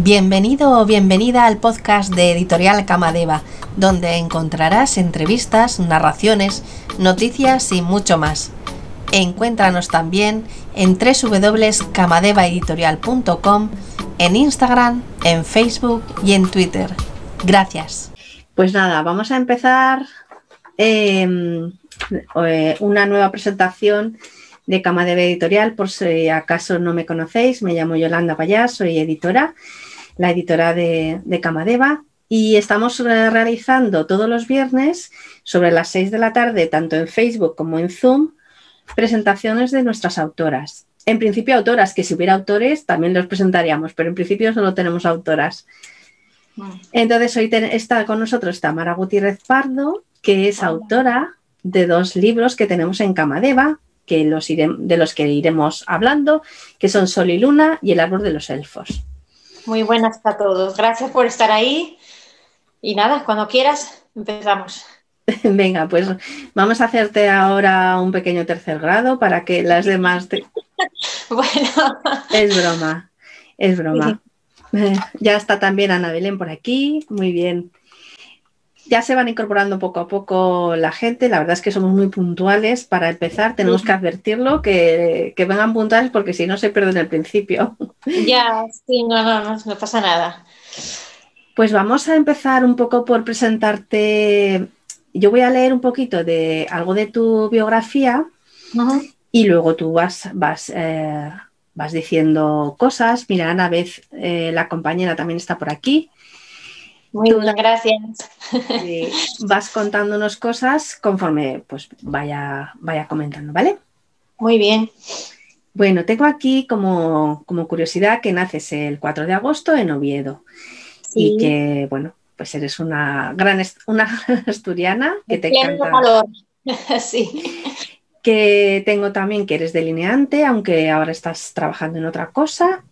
Bienvenido o bienvenida al podcast de Editorial Camadeva, donde encontrarás entrevistas, narraciones, noticias y mucho más. Encuéntranos también en www.camadevaeditorial.com, en Instagram, en Facebook y en Twitter. Gracias. Pues nada, vamos a empezar em, eh, una nueva presentación de Camadeva Editorial, por si acaso no me conocéis, me llamo Yolanda Payás, soy editora la editora de, de Camadeva, y estamos realizando todos los viernes sobre las 6 de la tarde, tanto en Facebook como en Zoom, presentaciones de nuestras autoras. En principio autoras, que si hubiera autores también los presentaríamos, pero en principio solo tenemos autoras. Entonces hoy está con nosotros Tamara Gutiérrez Pardo, que es autora de dos libros que tenemos en Camadeva, que los de los que iremos hablando, que son Sol y Luna y El Árbol de los Elfos. Muy buenas a todos. Gracias por estar ahí. Y nada, cuando quieras, empezamos. Venga, pues vamos a hacerte ahora un pequeño tercer grado para que las demás te... bueno. Es broma, es broma. Ya está también Ana Belén por aquí. Muy bien ya se van incorporando poco a poco la gente. La verdad es que somos muy puntuales. Para empezar, tenemos que advertirlo, que, vengan puntuales porque si no se pierden el principio. Ya, sí, no, no, no, pasa nada. Pues vamos a empezar un poco por presentarte. Yo voy a leer un poquito de algo de tu biografía y luego tú vas, vas, eh, vas diciendo cosas. Mira, Ana Vez, eh, la compañera, también está por aquí. Muy bien, gracias. vas contándonos cosas conforme pues vaya, vaya comentando, ¿vale? Muy bien. Bueno, tengo aquí como, curiosidad que naces el 4 de agosto en Oviedo y que, bueno, pues eres una gran una asturiana que te encanta. Valor. sí. Que tengo también que eres delineante, aunque ahora estás trabajando en otra cosa.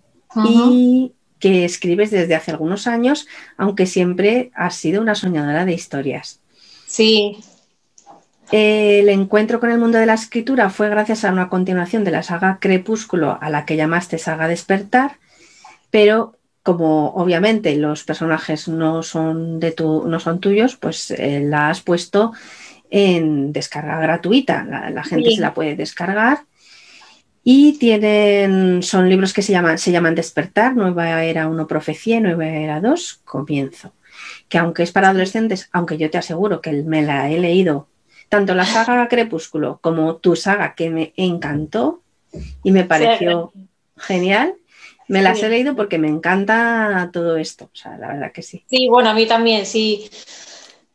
Y que escribes desde hace algunos años, aunque siempre has sido una soñadora de historias. Sí. El encuentro con el mundo de la escritura fue gracias a una continuación de la saga Crepúsculo, a la que llamaste saga Despertar, pero como obviamente los personajes no son, de tu, no son tuyos, pues eh, la has puesto en descarga gratuita. La, gente se la puede descargar y tienen, son libros que se llaman, se llaman Despertar, Nueva Era 1 Profecía y Nueva Era 2 Comienzo. Que aunque es para adolescentes, aunque yo te aseguro que me la he leído, tanto la saga Crepúsculo como tu saga que me encantó y me pareció genial, me las he leído porque me encanta todo esto. O sea, la verdad que sí. Sí, bueno, a mí también, sí.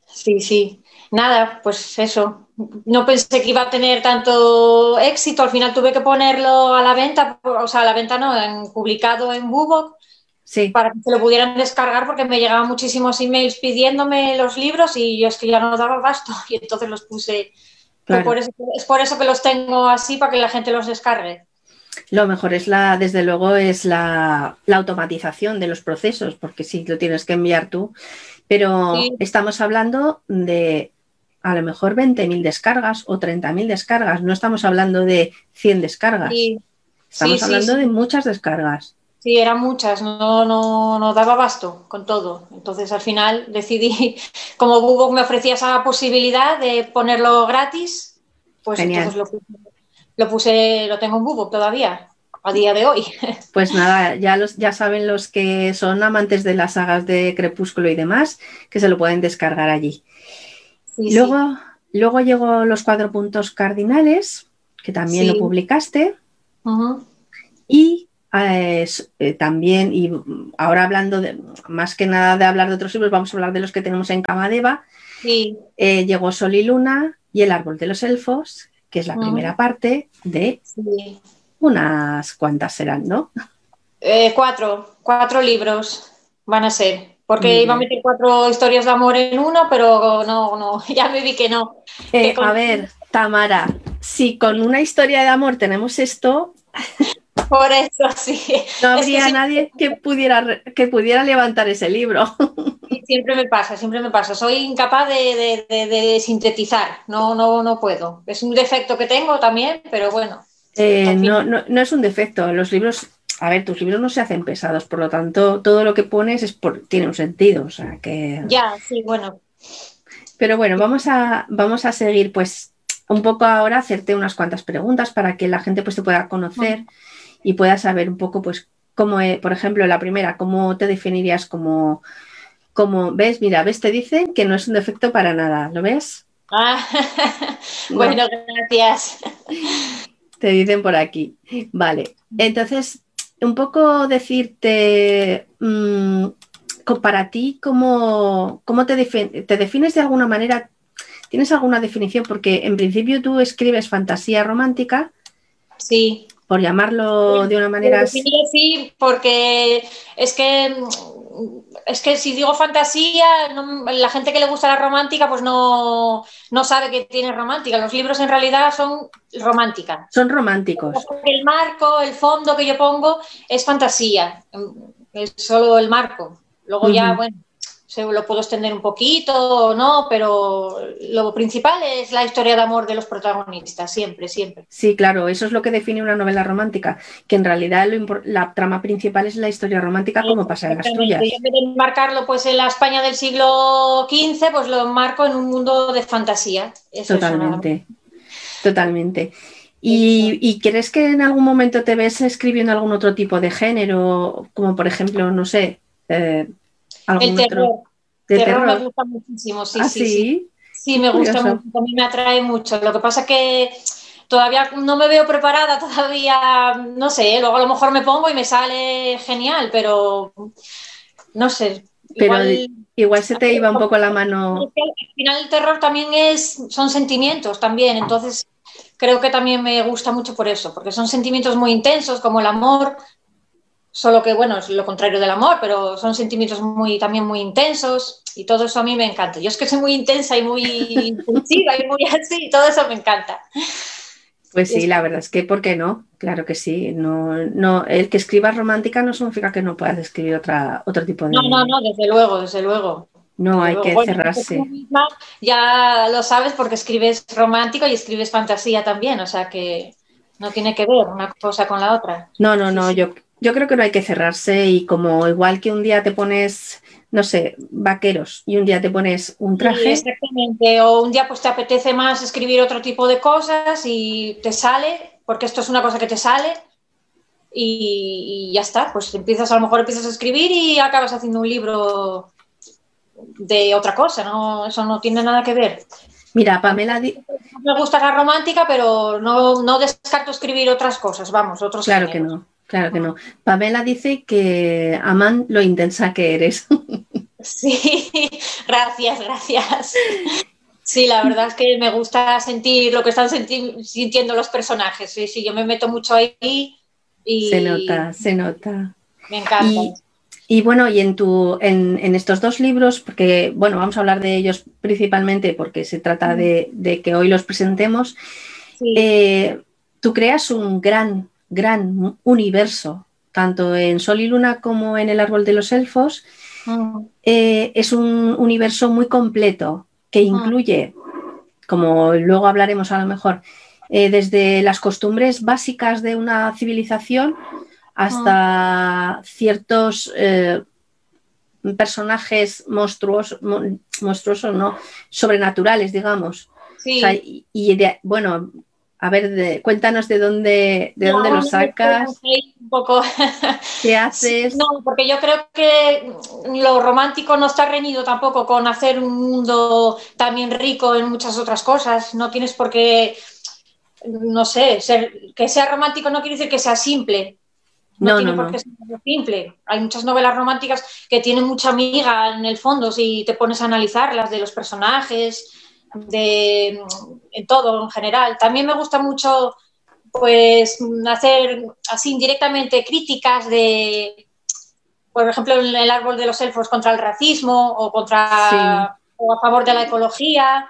Sí, sí. Nada, pues eso, no pensé que iba a tener tanto éxito, al final tuve que ponerlo a la venta, o sea, a la venta no, en, publicado en Google sí. para que se lo pudieran descargar porque me llegaban muchísimos emails pidiéndome los libros y yo es que ya no daba gasto y entonces los puse. es por eso que los tengo así para que la gente los descargue. Lo mejor es la, desde luego, es la, automatización de los procesos, porque sí lo tienes que enviar tú, pero estamos hablando de a lo mejor 20.000 descargas o 30.000 descargas. No estamos hablando de 100 descargas. Estamos hablando de muchas descargas. Sí, eran muchas, no, no, no daba basto con todo. Entonces al final decidí, como Google me ofrecía esa posibilidad de ponerlo gratis, pues entonces lo puse, lo tengo en Google todavía, a día de hoy. Pues nada, ya, los, ya saben los que son amantes de las sagas de Crepúsculo y demás, que se lo pueden descargar allí luego, luego llegó los cuatro puntos cardinales, que también lo publicaste. Y eh, eh, también, y ahora hablando de, más que nada de hablar de otros libros, vamos a hablar de los que tenemos en Camadeva. Sí. Eh, llegó Sol y Luna y El Árbol de los Elfos, que es la primera parte de unas cuantas serán, ¿no? cuatro, cuatro libros van a ser. Porque iba a meter cuatro historias de amor en uno, pero no, no, ya me vi que no. Eh, a ver, Tamara, si con una historia de amor tenemos esto. Por eso sí. No habría nadie que pudiera, que pudiera levantar ese libro. siempre me pasa, siempre me pasa. Soy incapaz de, sintetizar, no, no, no puedo. Es un defecto que tengo también, pero bueno. Eh, no, no, no es un defecto. Los libros a ver, tus libros no se hacen pesados, por lo tanto, todo lo que pones es por, tiene un sentido, o sea que... Ya, sí, bueno. Pero bueno, vamos a, vamos a seguir pues un poco ahora, hacerte unas cuantas preguntas para que la gente pues te pueda conocer y pueda saber un poco pues cómo, por ejemplo, la primera, cómo te definirías como, como, ves, mira, ves, te dicen que no es un defecto para nada, ¿lo ves? Ah, bueno, gracias. Te dicen por aquí. Vale, entonces, un poco decirte, mm, para ti, ¿cómo, cómo te, te defines de alguna manera? ¿Tienes alguna definición? Porque en principio tú escribes fantasía romántica. Sí. Por llamarlo de una manera. Sí, porque es que es que si digo fantasía, la gente que le gusta la romántica, pues no, no sabe que tiene romántica. Los libros en realidad son romántica. Son románticos. El marco, el fondo que yo pongo es fantasía. Es solo el marco. Luego ya, bueno, se lo puedo extender un poquito o no, pero lo principal es la historia de amor de los protagonistas, siempre, siempre. Sí, claro, eso es lo que define una novela romántica, que en realidad la trama principal es la historia romántica como pasa en las tuyas. Y en vez de marcarlo pues en la España del siglo XV, pues lo marco en un mundo de fantasía. totalmente, totalmente. ¿Y, ¿Y, crees que en algún momento te ves escribiendo algún otro tipo de género, como por ejemplo, no sé, eh, el terror. terror, me gusta muchísimo, sí, ¿Ah, sí, sí, sí. me gusta mucho, a mí me atrae mucho. Lo que pasa es que todavía no me veo preparada, todavía, no sé, luego a lo mejor me pongo y me sale genial, pero no sé. Pero igual, se te iba un poco la mano. Al final el terror también es, son sentimientos también, entonces creo que también me gusta mucho por eso, porque son sentimientos muy intensos como el amor, Solo que, bueno, es lo contrario del amor, pero son sentimientos muy, también muy intensos y todo eso a mí me encanta. Yo es que soy muy intensa y muy impulsiva y muy así, y todo eso me encanta. Pues sí, la verdad es que, ¿por qué no? Claro que sí. No, no, el que escribas romántica no significa que no puedas escribir otra, otro tipo de. No, no, no, desde luego, desde luego. No, hay que cerrarse. ya lo sabes porque escribes romántico y escribes fantasía también, o sea que no tiene que ver una cosa con la otra. No, no, no, yo yo creo que no hay que cerrarse y como igual que un día te pones, no sé, vaqueros y un día te pones un traje. exactamente, o un día pues te apetece más escribir otro tipo de cosas y te sale, porque esto es una cosa que te sale y, ya está, pues empiezas a lo mejor empiezas a escribir y acabas haciendo un libro de otra cosa, ¿no? Eso no tiene nada que ver. Mira, Pamela... Me gusta la romántica, pero no, no descarto escribir otras cosas, vamos, otros Claro que no. Claro que no. Pamela dice que aman lo intensa que eres. Sí, gracias, gracias. Sí, la verdad es que me gusta sentir lo que están sintiendo los personajes. Sí, sí, yo me meto mucho ahí y... Se nota, se nota. Me encanta. Y, bueno, y en, tu, en, estos dos libros, porque bueno, vamos a hablar de ellos principalmente porque se trata de, que hoy los presentemos, eh, tú creas un gran gran universo, tanto en Sol y Luna como en el Árbol de los Elfos. Mm. Eh, es un universo muy completo que mm. incluye, como luego hablaremos a lo mejor, eh, desde las costumbres básicas de una civilización hasta mm. ciertos eh, personajes monstruosos, monstruosos, ¿no? sobrenaturales, digamos. y, bueno, a ver, cuéntanos de dónde, de dónde lo sacas. Un poco. ¿Qué haces? No, porque yo creo que lo romántico no está reñido tampoco con hacer un mundo también rico en muchas otras cosas. No tienes por qué, no sé, ser, que sea romántico no quiere decir que sea simple. No, tiene por qué ser simple. Hay muchas novelas románticas que tienen mucha amiga en el fondo si te pones a analizarlas de los personajes de en todo en general. También me gusta mucho pues hacer así indirectamente críticas de, por ejemplo, el árbol de los elfos contra el racismo o contra o a favor de la ecología.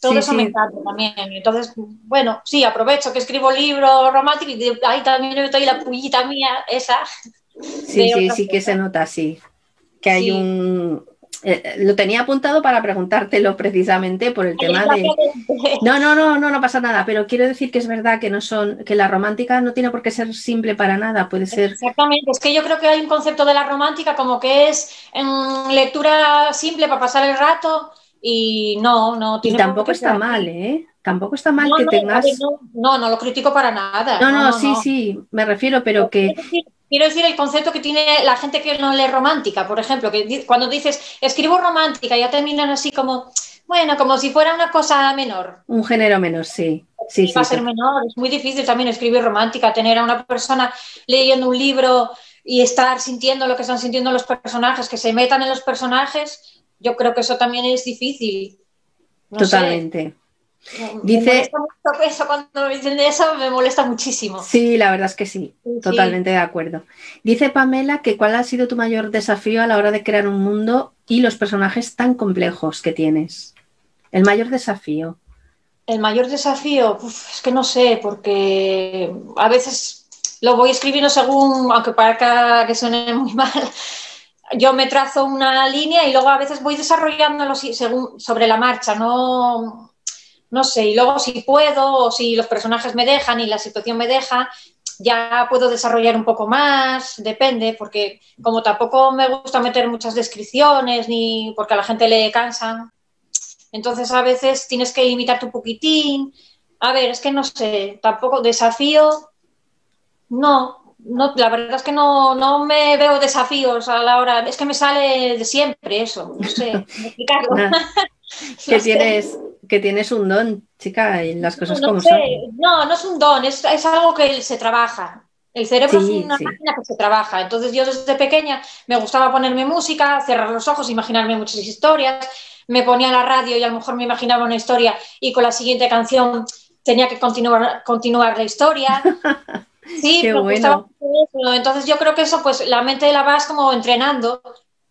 Todo eso me encanta también. Entonces, bueno, sí, aprovecho que escribo libros románticos y ahí también estoy la pullita mía, esa. Sí, sí, sí que se nota así. Que hay un, eh, lo tenía apuntado para preguntártelo precisamente por el tema de. No, no, no, no, no pasa nada. Pero quiero decir que es verdad que no son, que la romántica no tiene por qué ser simple para nada. Puede ser. Exactamente. Es que yo creo que hay un concepto de la romántica como que es en lectura simple para pasar el rato y no, no tiene. Y tampoco está mal, ¿eh? Tampoco está mal que tengas. no, no, lo critico para nada. No, no, sí, sí, me refiero, pero que. Quiero decir el concepto que tiene la gente que no lee romántica, por ejemplo, que cuando dices escribo romántica, ya terminan así como, bueno, como si fuera una cosa menor. Un género menor, sí. Sí, sí, va a ser menor, es muy difícil también escribir romántica, tener a una persona leyendo un libro y estar sintiendo lo que están sintiendo los personajes, que se metan en los personajes, yo creo que eso también es difícil. Totalmente. Dice, me eso, cuando me dicen eso me molesta muchísimo. Sí, la verdad es que sí, totalmente de acuerdo. Dice Pamela que cuál ha sido tu mayor desafío a la hora de crear un mundo y los personajes tan complejos que tienes. El mayor desafío. El mayor desafío, es que no sé, porque a veces lo voy escribiendo según, aunque parezca que suene muy mal, yo me trazo una línea y luego a veces voy desarrollándolo según, sobre la marcha, no no sé, y luego si puedo o si los personajes me dejan y la situación me deja, ya puedo desarrollar un poco más, depende, porque como tampoco me gusta meter muchas descripciones ni porque a la gente le cansan, entonces a veces tienes que limitarte un poquitín. A ver, es que no sé, tampoco desafío, no, no, la verdad es que no, no me veo desafíos a la hora, es que me sale de siempre eso, no sé, explicarlo. que tienes, que tienes un don, chica, y las cosas no, como son. No, no es un don, es, algo que se trabaja. El cerebro es una máquina que se trabaja. Entonces yo desde pequeña me gustaba ponerme música, cerrar los ojos, imaginarme muchas historias. Me ponía la radio y a lo mejor me imaginaba una historia y con la siguiente canción tenía que continuar, continuar la historia. Sí, Qué bueno. Entonces yo creo que eso, pues la mente la vas como entrenando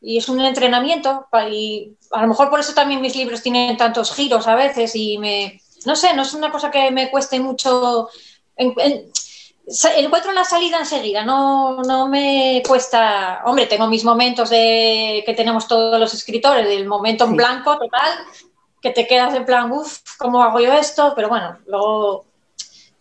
y es un entrenamiento y a lo mejor por eso también mis libros tienen tantos giros a veces y me, no sé, no es una cosa que me cueste mucho, encuentro la salida enseguida, no, no me cuesta, hombre, tengo mis momentos de que tenemos todos los escritores, del momento en blanco total, que te quedas en plan, uff, ¿cómo hago yo esto? Pero bueno, luego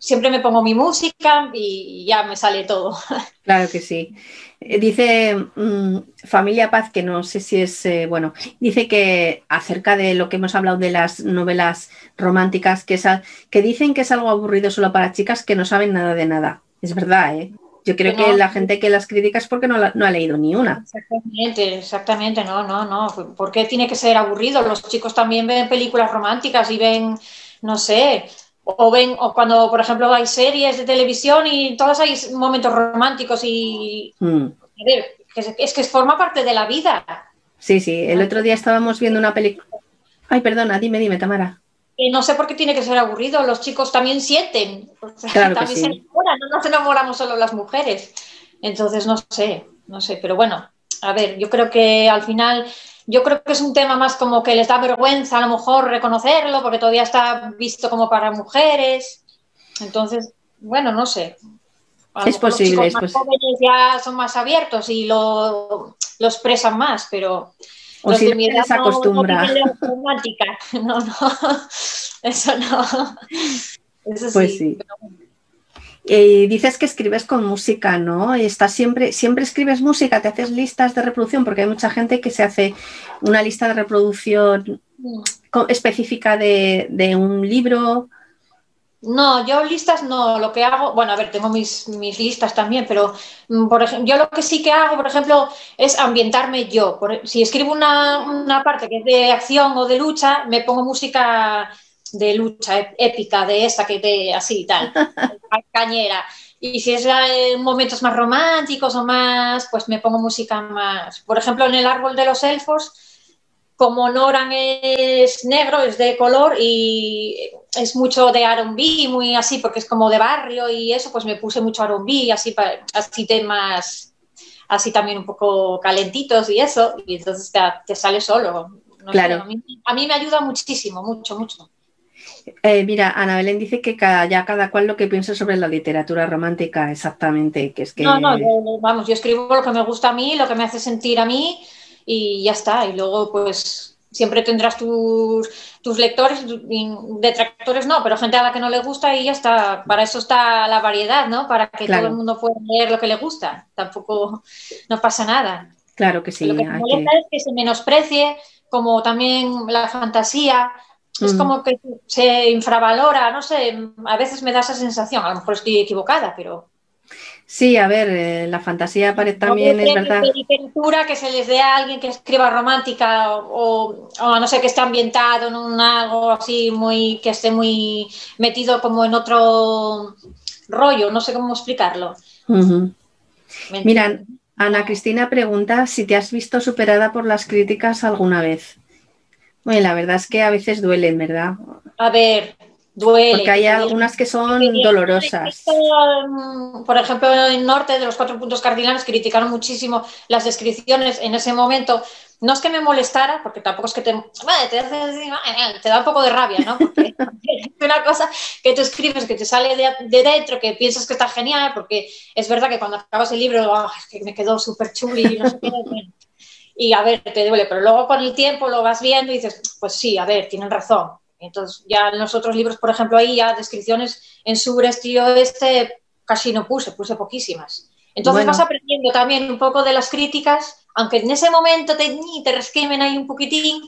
siempre me pongo mi música y ya me sale todo. Claro que sí. Eh, dice mm, Familia Paz, que no sé si es, eh, bueno, dice que acerca de lo que hemos hablado de las novelas románticas, que, que dicen que es algo aburrido solo para chicas que no saben nada de nada. Es verdad, ¿eh? Yo creo que, la gente que las critica es porque no, no, ha leído ni una. Exactamente, exactamente, no, no, no. ¿Por qué tiene que ser aburrido? Los chicos también ven películas románticas y ven, no sé, o ven, o cuando, por ejemplo, hay series de televisión y todos hay momentos románticos y mm. es que forma parte de la vida. Sí, sí, el otro día estábamos viendo una película. Ay, perdona, dime, dime, Tamara. no sé por qué tiene que ser aburrido, los chicos también sienten. también se enamoran, no nos enamoramos solo las mujeres. Entonces, no sé, no sé, pero bueno, a ver, yo creo que al final yo creo que es un tema más como que les da vergüenza a lo mejor reconocerlo porque todavía está visto como para mujeres. Entonces, bueno, no sé. es posible. Los más jóvenes ya son más abiertos y lo, lo expresan más, pero o si mi edad se acostumbra. No, no, eso no. Eso pues sí. Y dices que escribes con música, ¿no? Estás siempre, siempre escribes música, te haces listas de reproducción, porque hay mucha gente que se hace una lista de reproducción específica de, un libro. No, yo listas no, lo que hago, bueno, a ver, tengo mis, mis listas también, pero mm, por ejemplo, yo lo que sí que hago, por ejemplo, es ambientarme yo. si escribo una, una parte que es de acción o de lucha, me pongo música de lucha épica, de esa que te así tal, cañera. Y si es en momentos más románticos o más, pues me pongo música más. Por ejemplo, en el árbol de los elfos, como Noran es negro, es de color y es mucho de R&B, muy así, porque es como de barrio y eso, pues me puse mucho R&B, así, así temas, así también un poco calentitos y eso, y entonces te, sale solo. claro. a mí me ayuda muchísimo, mucho, mucho. Eh, mira, Ana Belén dice que cada, ya cada cual lo que piensa sobre la literatura romántica, exactamente, que es que... No, no, vamos, yo escribo lo que me gusta a mí, lo que me hace sentir a mí y ya está. Y luego, pues, siempre tendrás tus, tus lectores, detractores no, pero gente a la que no le gusta y ya está. Para eso está la variedad, ¿no? Para que todo el mundo pueda leer lo que le gusta. Tampoco no pasa nada. Claro que sí. Lo que me molesta es que se menosprecie, como también la fantasía. Es como que se infravalora, no sé, a veces me da esa sensación, a lo mejor estoy equivocada, pero Sí, a ver, eh, la fantasía también es verdad. Literatura que se les dé a alguien que escriba romántica o, o, no sé, que esté ambientado en un algo así muy, que esté muy metido como en otro rollo, no sé cómo explicarlo. Mira, Ana Cristina pregunta si te has visto superada por las críticas alguna vez. Bueno, la verdad es que a veces duelen, ¿verdad? A ver, Duele. Porque hay algunas que son dolorosas. Por ejemplo, en el norte de los cuatro puntos cardinales criticaron muchísimo las descripciones en ese momento. No es que me molestara, porque tampoco es que te, te, da un poco de rabia, ¿no? Porque es una cosa que tú escribes, que te sale de, dentro, que piensas que está genial, porque es verdad que cuando acabas el libro, ah, es que me quedó súper chuli y no sé qué. Y a ver, te duele, pero luego con el tiempo lo vas viendo y dices, pues sí, a ver, tienen razón entonces, ya en los otros libros, por ejemplo, ahí ya descripciones en Sures y este casi no puse, puse poquísimas. Entonces vas aprendiendo también un poco de las críticas, aunque en ese momento te, te resquemen ahí un poquitín,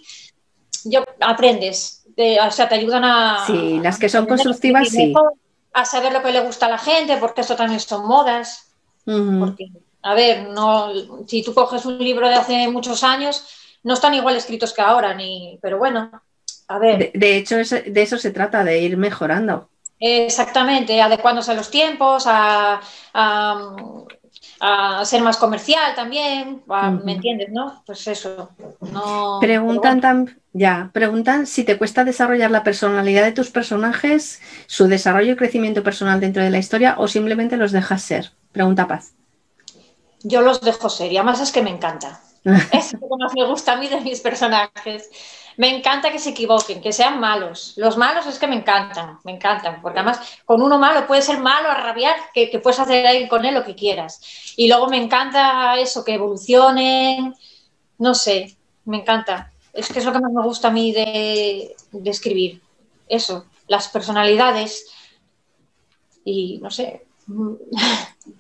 yo aprendes, o sea, te ayudan a... Sí, las que son constructivas, sí. A saber lo que le gusta a la gente, porque eso también son modas. Porque, a ver, no, si tú coges un libro de hace muchos años, no están igual escritos que ahora, ni, pero bueno, de, hecho, de eso se trata, de ir mejorando. Exactamente, adecuándose a los tiempos, a, ser más comercial también, ¿me entiendes? ¿No? Pues eso. preguntan, ya, preguntan si te cuesta desarrollar la personalidad de tus personajes, su desarrollo y crecimiento personal dentro de la historia o simplemente los dejas ser. Pregunta Paz. Yo los dejo ser y además es que me encanta. es lo que más me gusta a mí de mis personajes. Me encanta que se equivoquen, que sean malos. Los malos es que me encantan, me encantan, porque además con uno malo puede ser malo a rabiar, que, puedes hacer ahí con él lo que quieras. Y luego me encanta eso, que evolucionen, no sé, me encanta. Es que es lo que más me gusta a mí de, escribir. Eso, las personalidades y no sé.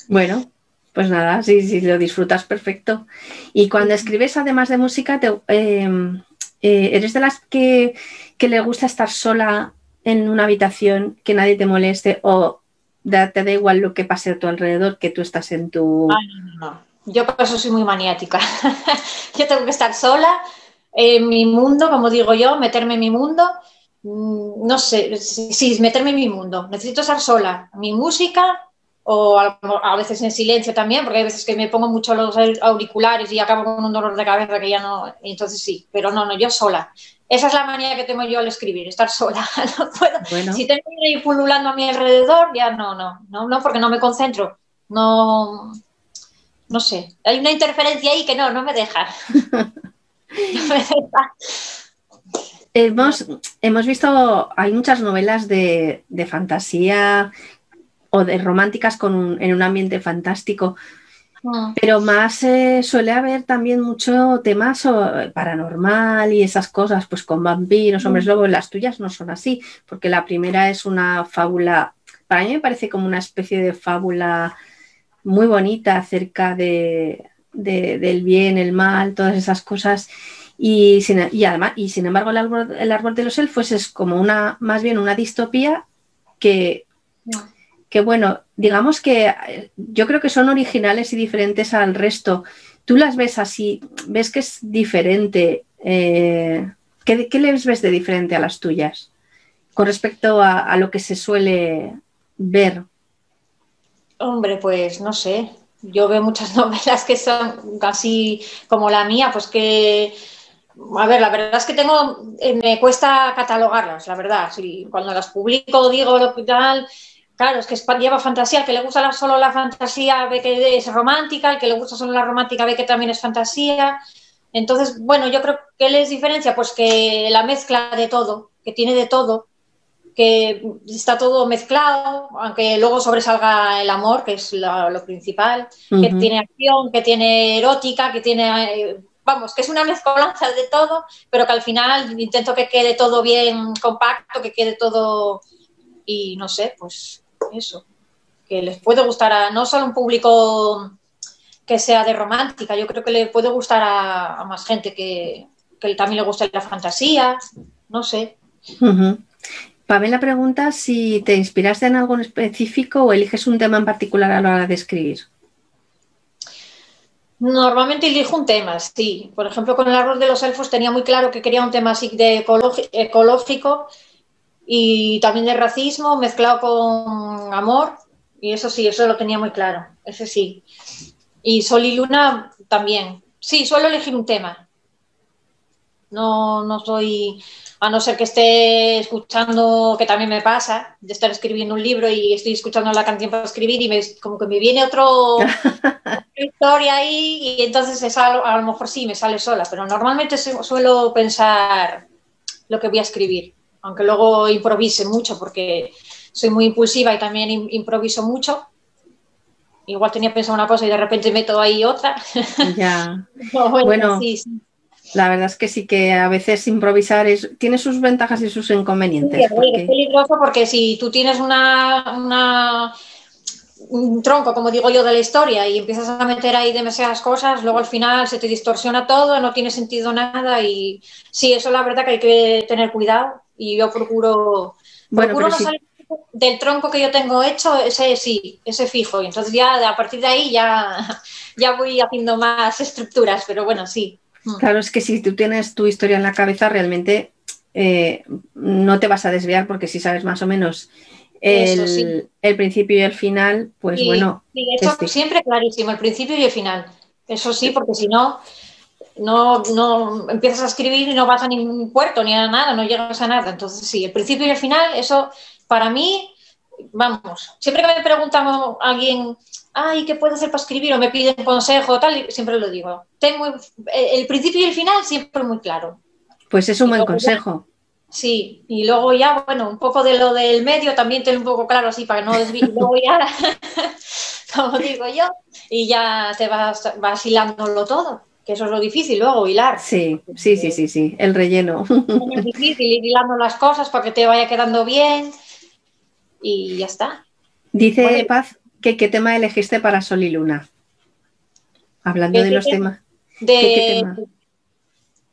Bueno, pues nada, si sí, lo disfrutas perfecto. Y cuando escribes, además de música, te, em, eh, ¿Eres de las que, le gusta estar sola en una habitación, que nadie te moleste o te da igual lo que pase a tu alrededor, que tú estás en tu... no, no. Yo por eso soy muy maniática. yo tengo que estar sola en mi mundo, como digo yo, meterme en mi mundo. Mm, no sé, sí, meterme en mi mundo. Necesito estar sola. Mi música, o a, veces en silencio también, porque hay veces que me pongo mucho los auriculares y acabo con un dolor de cabeza que ya no, entonces sí, pero no, no, yo sola. Esa es la manía que tengo yo al escribir, estar sola. No puedo. Si tengo que ir pululando a mi alrededor, ya no, no, no, no, porque no me concentro. No, no sé. Hay una interferencia ahí que no, no me deja. no me deja. Hemos, hemos, visto, hay muchas novelas de, de fantasía o de románticas con en un ambiente fantástico. Ah. Pero más eh, suele haber también mucho tema paranormal y esas cosas, pues con vampiros, hombres mm. lobos. Las tuyas no son así, porque la primera es una fábula, para mí me parece como una especie de fábula muy bonita acerca de, del bien, el mal, todas esas cosas. Y, sin, además, y sin embargo, el árbol, el árbol de los elfos es como una, más bien una distopía que que bueno, digamos que eh, yo creo que son originales y diferentes al resto. Tú las ves así, ves que es diferente. Eh, ¿qué, ¿qué, les ves de diferente a las tuyas con respecto a, lo que se suele ver? Hombre, pues no sé. Yo veo muchas novelas que son casi como la mía, pues que a ver, la verdad es que tengo, eh, me cuesta catalogarlas, la verdad. Si cuando las publico digo lo que tal, Claro, es que lleva fantasía, el que le gusta solo la fantasía ve que es romántica, el que le gusta solo la romántica ve que también es fantasía. Entonces, bueno, yo creo que les diferencia, pues que la mezcla de todo, que tiene de todo, que está todo mezclado, aunque luego sobresalga el amor, que es lo, principal, que tiene acción, que tiene erótica, que tiene, vamos, que es una mezcolanza de todo, pero que al final intento que quede todo bien compacto, que quede todo y no sé, pues eso, que les puede gustar a no solo un público que sea de romántica, yo creo que le puede gustar a, más gente que, también le guste la fantasía, no sé. Pamela pregunta si te inspiraste en algo específico o eliges un tema en particular a la hora de escribir. Normalmente elijo un tema, sí. Por ejemplo, con el árbol de los elfos tenía muy claro que quería un tema así de ecológico y también de racismo mezclado con amor. Y eso sí, eso lo tenía muy claro, ese sí. Y Sol y Luna también. Sí, suelo elegir un tema. No, no soy, a no ser que esté escuchando, que también me pasa, de estar escribiendo un libro y estoy escuchando la canción para escribir y me, como que me viene otro, otra historia ahí y entonces es algo, a lo mejor sí me sale sola, pero normalmente suelo pensar lo que voy a escribir, aunque luego improvise mucho porque soy muy impulsiva y también improviso mucho. Igual tenía pensado una cosa y de repente meto ahí otra. Ya. bueno, sí, sí. La verdad es que sí que a veces improvisar es, tiene sus ventajas y sus inconvenientes. Es peligroso porque si tú tienes una, un tronco, como digo yo, de la historia y empiezas a meter ahí demasiadas cosas, luego al final se te distorsiona todo, no tiene sentido nada y sí, eso es la verdad que hay que tener cuidado y yo procuro, bueno, procuro no salir del tronco que yo tengo hecho, ese sí, ese fijo y entonces ya a partir de ahí ya, ya voy haciendo más estructuras, pero bueno, sí. Mm. Claro, es que si tú tienes tu historia en la cabeza, realmente eh, no te vas a desviar porque si sabes más o menos el, principio y el final, pues bueno. Sí, eso siempre clarísimo, el principio y el final. Eso sí, porque si no, no, no empiezas a escribir y no vas a ningún puerto ni a nada, no llegas a nada. Entonces, sí, el principio y el final, eso para mí, vamos, siempre que me preguntan a alguien ay, ¿qué puedo hacer para escribir? O me piden consejo, tal, y siempre lo digo. Tengo el principio y el final siempre muy claro. Pues es un buen consejo. sí, y luego ya, bueno, un poco de lo del medio también tengo un poco claro, así para no luego ya, como digo yo, y ya te vas, vas hilándolo todo, que eso es lo difícil luego, hilar. Sí, sí, sí, sí, sí, el relleno. Es difícil ir hilando las cosas para que te vaya quedando bien y ya está. Dice Paz ¿Qué, tema elegiste para Sol y Luna? Hablando de los temas. De,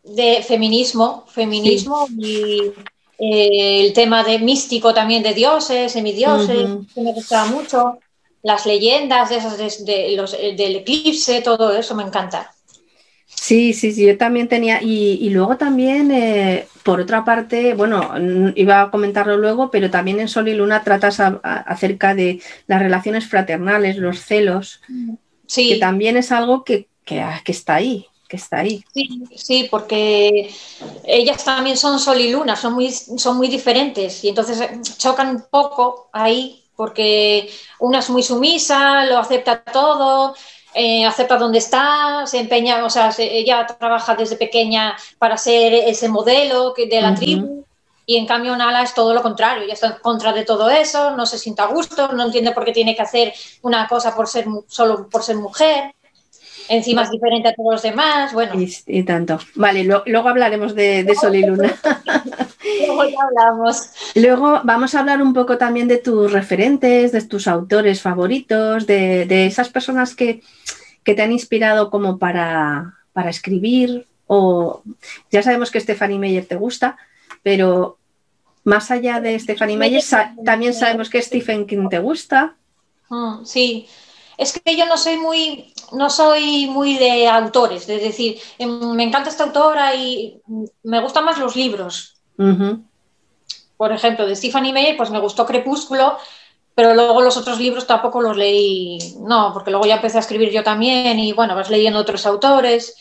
de feminismo, feminismo y eh, el tema de místico también de dioses, semidioses, que me gustaba mucho. Las leyendas de esas de, los, del eclipse, todo eso me encanta. Sí, sí, sí, yo también tenía, y, luego también, eh, por otra parte, bueno, iba a comentarlo luego, pero también en Sol y Luna tratas acerca de las relaciones fraternales, los celos, sí. que también es algo que, ah, que, está ahí, que está ahí. Sí, sí, porque ellas también son Sol y Luna, son muy, son muy diferentes y entonces eh, chocan un poco ahí porque una es muy sumisa, lo acepta todo, eh, acepta donde está, se empeña, o sea, ella trabaja desde pequeña para ser ese modelo de la tribu. Y en cambio Nala es todo lo contrario, ella está en contra de todo eso, no se sienta a gusto, no entiende por qué tiene que hacer una cosa por ser solo por ser mujer encima es diferente a todos los demás, bueno. Y, tanto. Vale, luego hablaremos de, Sol y Luna. luego ya hablamos. Luego vamos a hablar un poco también de tus referentes, de tus autores favoritos, de, esas personas que, te han inspirado como para, escribir. O ya sabemos que Stephanie Meyer te gusta, pero más allá de Stephanie Meyer, también sabemos que Stephen King te gusta. Mm, sí, es que yo no soy muy, no soy muy de autores, es decir, em, me encanta esta autora y me gustan más los libros. Por ejemplo, de Stephanie Meyer, pues me gustó Crepúsculo, pero luego los otros libros tampoco los leí, no, porque luego ya empecé a escribir yo también y bueno, vas leyendo otros autores.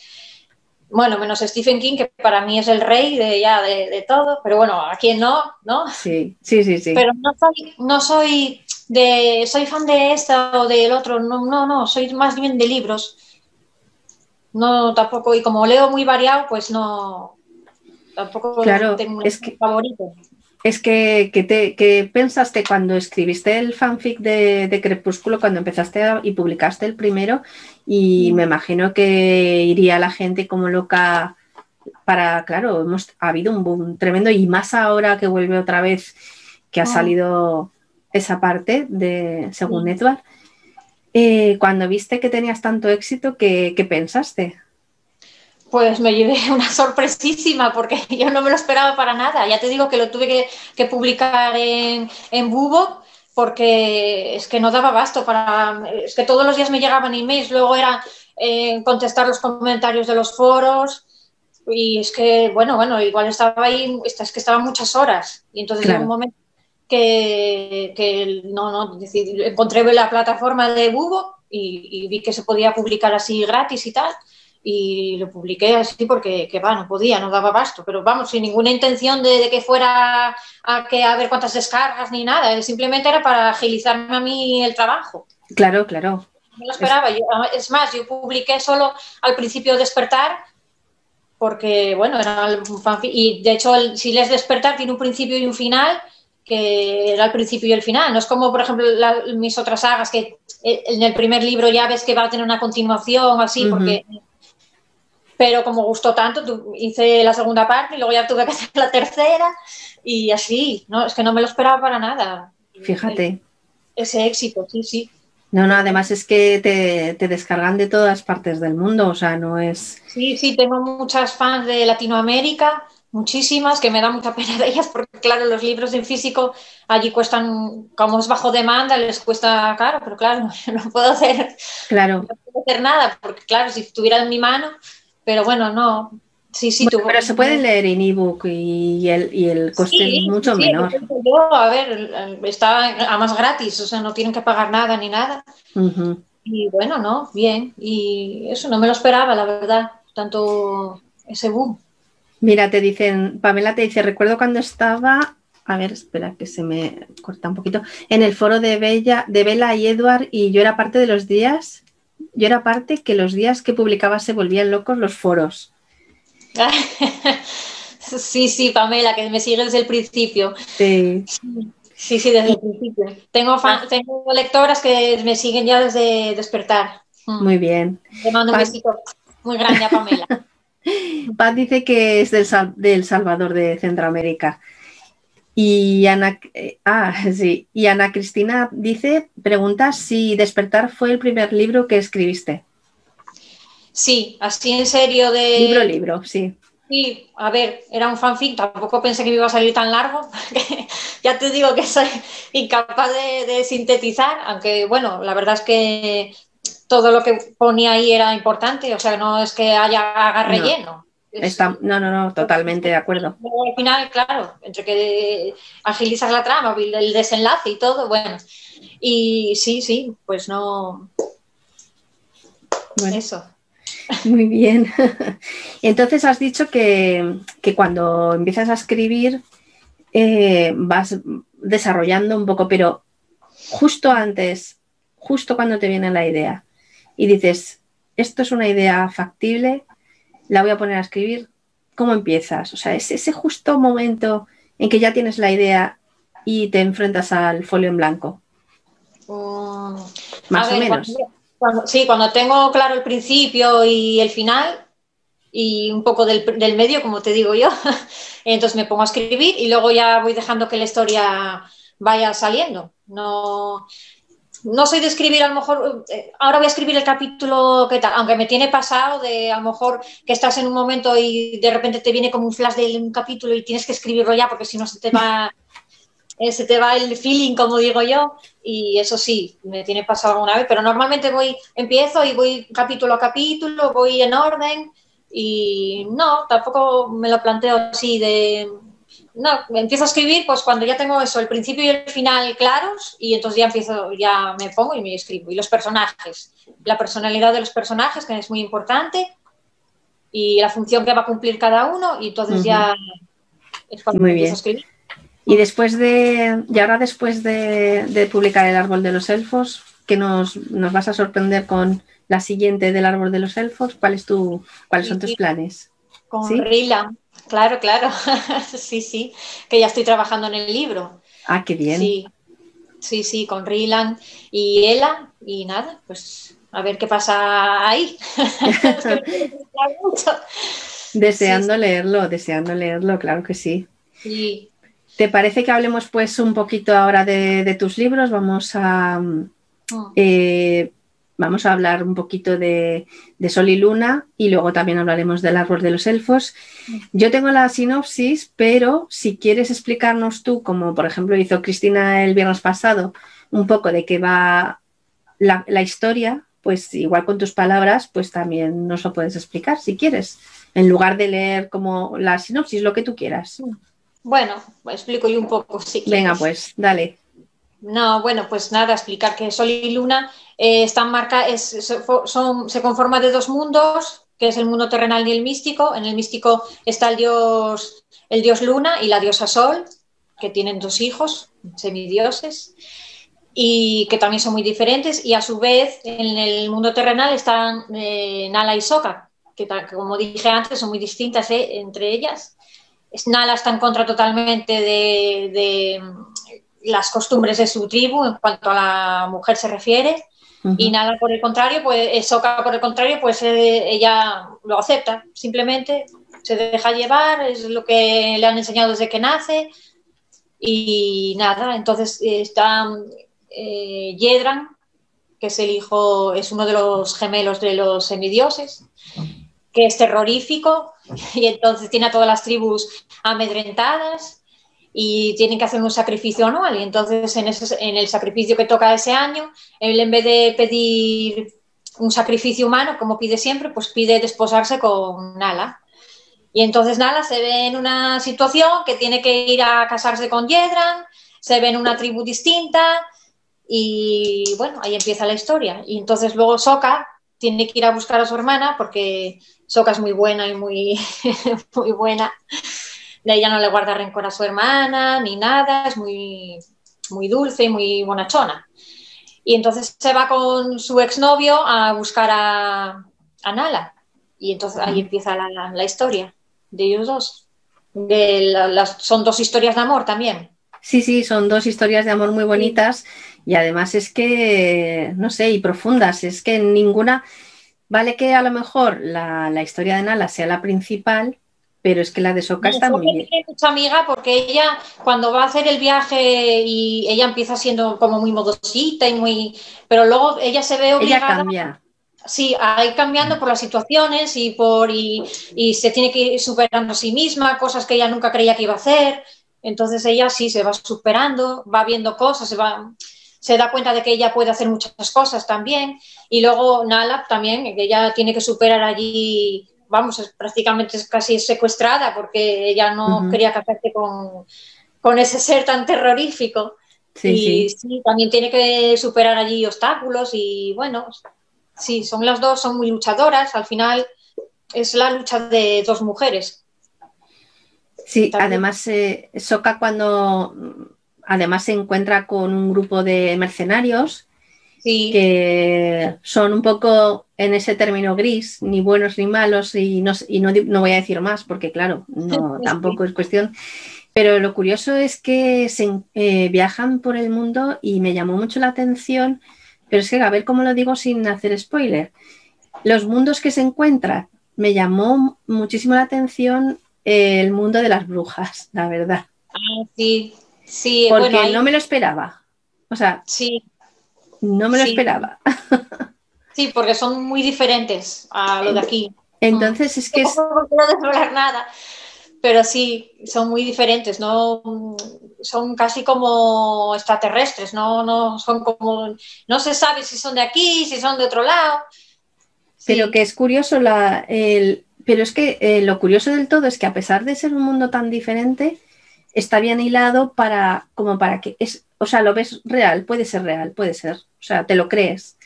Bueno, menos Stephen King, que para mí es el rey de ya de, todo, pero bueno, a quien no, ¿no? Sí, sí, sí, sí. Pero no soy, no soy de soy fan de esta o del otro, no, no, no, soy más bien de libros. No, tampoco, y como leo muy variado, pues no, tampoco claro, tengo un es que, favorito. Es que, te, pensaste cuando escribiste el fanfic de, Crepúsculo, cuando empezaste y publicaste el primero, y me imagino que iría la gente como loca para, claro, hemos, ha habido un boom tremendo y más ahora que vuelve otra vez, que ha ah. salido esa parte de, según Edward. Eh, cuando viste que tenías tanto éxito, ¿qué, ¿qué pensaste? Pues me llevé una sorpresísima porque yo no me lo esperaba para nada. Ya te digo que lo tuve que, publicar en, en, Bubo porque es que no daba basto para... Es que todos los días me llegaban emails, luego era eh, contestar los comentarios de los foros y es que, bueno, bueno, igual estaba ahí, es que estaba muchas horas y entonces en un momento que, que no, no, decir, encontré la plataforma de Bubo y, y vi que se podía publicar así gratis y tal y lo publiqué así porque que, va, no podía, no daba basto, pero vamos, sin ninguna intención de, que fuera a, que, a ver cuántas descargas ni nada, simplemente era para agilizarme a mí el trabajo. Claro, claro. No lo esperaba, es, es más, yo publiqué solo al principio despertar porque, bueno, era un fanfic, y de hecho, si les despertar tiene un principio y un final, que era el principio y el final. No es como, por ejemplo, mis otras sagas, que eh, en el primer libro ya ves que va a tener una continuación, así, porque pero como gustó tanto, hice la segunda parte y luego ya tuve que hacer la tercera y así, ¿no? Es que no me lo esperaba para nada. Fíjate. Ese éxito, sí, sí. No, no, además es que te, descargan de todas partes del mundo, o sea, no es... Sí, sí, tengo muchas fans de Latinoamérica, muchísimas, que me da mucha pena de ellas, porque claro, los libros en físico allí cuestan, como es bajo demanda, les cuesta caro, pero claro, no, puedo hacer, claro. no puedo hacer nada, porque claro, si estuviera en mi mano, pero bueno, no. Sí, sí, pero se puede leer en ebook y el, y el coste es mucho menor. a ver, está a más gratis, o sea, no tienen que pagar nada ni nada. Y bueno, no, bien. Y eso no me lo esperaba, la verdad, tanto ese boom. Mira, te dicen, Pamela te dice, recuerdo cuando estaba, a ver, espera que se me corta un poquito, en el foro de Bella, de Bella y Edward y yo era parte de los días yo era parte que los días que publicaba se volvían locos los foros. Sí, sí, Pamela, que me sigue desde el principio. Sí. Sí, sí, desde el principio. Tengo, ah. tengo lectoras que me siguen ya desde despertar. Mm. Muy bien. Te mando un besito muy grande a Pamela. Paz dice que es del, del Salvador de Centroamérica. Y Ana, eh, ah, sí. y Ana Cristina dice, pregunta si Despertar fue el primer libro que escribiste. Sí, así en serio de... Libro, libro, sí. Sí, a ver, era un fanfic, tampoco pensé que me iba a salir tan largo, ya te digo que soy incapaz de, sintetizar, aunque bueno, la verdad es que todo lo que ponía ahí era importante, o sea, no es que haya haga relleno no, no, no, totalmente de acuerdo. al final, claro, entre que agilizar la trama, el desenlace y todo, bueno. Y sí, sí, pues no. Eso. Muy bien. Entonces has dicho que, cuando empiezas a escribir eh, vas desarrollando un poco, pero justo antes, justo cuando te viene la idea y dices, esto es una idea factible, la voy a poner a escribir, ¿cómo empiezas? O sea, es ese justo momento en que ya tienes la idea y te enfrentas al folio en blanco. Mm, Más o menos. sí, cuando tengo claro el principio y el final y un poco del, del medio, como te digo yo, entonces me pongo a escribir y luego ya voy dejando que la historia vaya saliendo. No, no soy de escribir, a lo mejor, eh, ahora voy a escribir el capítulo, ¿qué tal? Aunque me tiene pasado de a lo mejor que estás en un momento y de repente te viene como un flash de un capítulo y tienes que escribirlo ya porque si no se te va, eh, se te va el feeling, como digo yo, y eso sí, me tiene pasado alguna vez, pero normalmente voy, empiezo y voy capítulo a capítulo, voy en orden y no, tampoco me lo planteo así de no, empiezo a escribir pues cuando ya tengo eso, el principio y el final claros y entonces ya empiezo, ya me pongo y me escribo. Y los personajes, la personalidad de los personajes, que es muy importante, y la función que va a cumplir cada uno y entonces ya es cuando empiezo a escribir. Y después de, y ahora después de, publicar El Árbol de los Elfos, que nos, vas a sorprender con la siguiente del Árbol de los Elfos, ¿cuál es tu, ¿cuáles son tus planes? Con Rila Claro, claro. sí, sí, que ya estoy trabajando en el libro. Ah, qué bien. Sí, sí, sí, con Rilan y Ella y nada, pues a ver qué pasa ahí. deseando leerlo, deseando leerlo, claro que sí. ¿Te parece que hablemos pues un poquito ahora de, tus libros? Vamos a, mm. eh, vamos a hablar un poquito de, Sol y Luna y luego también hablaremos del árbol de los elfos. Yo tengo la sinopsis, pero si quieres explicarnos tú, como por ejemplo hizo Cristina el viernes pasado, un poco de qué va la, la historia, pues igual con tus palabras, pues también nos lo puedes explicar si quieres, en lugar de leer como la sinopsis, lo que tú quieras. Bueno, explico yo un poco. Si Venga, pues, dale. No, bueno, pues nada, explicar que Sol y Luna eh, están son, se conforma de dos mundos, que es el mundo terrenal y el místico. En el místico está el dios, el dios Luna y la diosa Sol, que tienen dos hijos, semidioses y que también son muy diferentes. Y a su vez, en el mundo terrenal están eh, Nala y Soka, que, como dije antes, son muy distintas eh, entre ellas. Nala está en contra totalmente de, las costumbres de su tribu en cuanto a la mujer se refiere. Y Nala, por el contrario, pues eh, Soka, por el contrario, pues ella lo acepta, simplemente se deja llevar, es lo que le han enseñado desde que nace. Y nada, entonces está eh, Yedran, que es el hijo, es uno de los gemelos de los semidioses, que es terrorífico y entonces tiene a todas las tribus amedrentadas y tienen que hacer un sacrificio anual. Y entonces en, en el sacrificio que toca ese año, él en vez de pedir un sacrificio humano, como pide siempre, pues pide desposarse con Nala. Y entonces Nala se ve en una situación que tiene que ir a casarse con Yedran, se ve en una tribu distinta, y bueno, ahí empieza la historia. Y entonces luego Soka tiene que ir a buscar a su hermana porque Soka es muy buena y muy, muy buena. Ella no le guarda rencor a su hermana ni nada, es muy, muy dulce y muy bonachona. Y entonces se va con su exnovio a buscar a, Nala. Y entonces ahí empieza la, historia de ellos dos. son dos historias de amor también. Sí, sí, son dos historias de amor muy bonitas. Y además es que, no sé, y profundas, es que ninguna, vale que a lo mejor la, historia de Nala sea la principal, pero es que la de Soka está muy bien. Tiene mucha amiga porque ella cuando va a hacer el viaje y ella empieza siendo como muy modosita y muy, pero luego ella se ve obligada. Ella cambia. Sí, a ir cambiando por las situaciones y por y, y se tiene que ir superando a sí misma, cosas que ella nunca creía que iba a hacer. Entonces ella sí se va superando, va viendo cosas, se va se da cuenta de que ella puede hacer muchas cosas también. Y luego Nala también, que ella tiene que superar allí, vamos, es, prácticamente es casi secuestrada porque ella no quería casarse con, con, ese ser tan terrorífico. y sí. también tiene que superar allí obstáculos y bueno, sí, son las dos, son muy luchadoras. Al final es la lucha de dos mujeres. Sí, además eh, Soca cuando además se encuentra con un grupo de mercenarios que son un poco en ese término gris, ni buenos ni malos, y no, no, voy a decir más porque claro, no, tampoco es cuestión. Pero lo curioso es que se, eh, viajan por el mundo y me llamó mucho la atención, pero es que a ver cómo lo digo sin hacer spoiler. Los mundos que se encuentran, me llamó muchísimo la atención el mundo de las brujas, la verdad. Ah, sí, Sí, porque no me lo esperaba. O sea, sí. No me lo esperaba. Sí, porque son muy diferentes a lo de aquí. Entonces es que... No puedo desvelar nada, pero sí, son muy diferentes, no son casi como extraterrestres, no, no son como, no se sabe si son de aquí, si son de otro lado. Pero que es curioso la, el, pero es que eh, lo curioso del todo es que a pesar de ser un mundo tan diferente, está bien hilado para, como para que es, o sea, lo ves real, puede ser real, puede ser, o sea, te lo crees.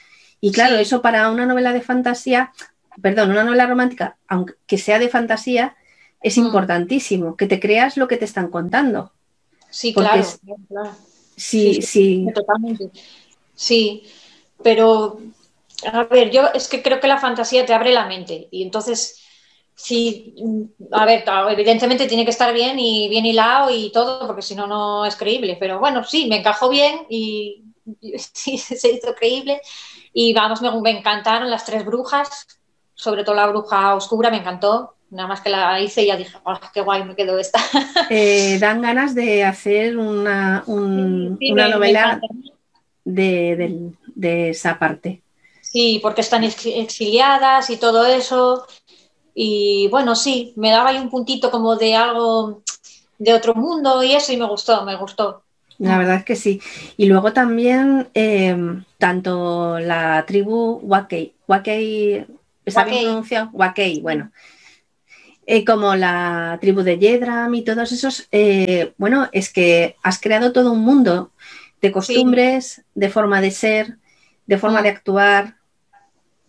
Y claro, eso para una novela de fantasía, perdón, una novela romántica, aunque sea de fantasía, es mm. importantísimo, que te creas lo que te están contando. Sí, claro, Sí, sí, Totalmente. Sí, pero a ver, yo es que creo que la fantasía te abre la mente y entonces sí, a ver, evidentemente tiene que estar bien y bien hilado y todo, porque si no, no es creíble. Pero bueno, sí, me encajó bien y, sí, se hizo creíble. Y vamos, me, me, encantaron las tres brujas, sobre todo la bruja oscura, me encantó. Nada más que la hice y ya dije, oh, qué guay me quedó esta. Eh, dan ganas de hacer una, una novela de, de esa parte. Sí, porque están exiliadas y todo eso. Y bueno, sí, me daba ahí un puntito como de algo de otro mundo y eso y me gustó, me gustó. La verdad es que sí. Y luego también em, tanto la tribu Wakei, Wakei, ¿está bien pronunciado? Wakei, bueno. Eh, como la tribu de Yedram y todos esos, eh, bueno, es que has creado todo un mundo de costumbres, de forma de ser, de forma de actuar,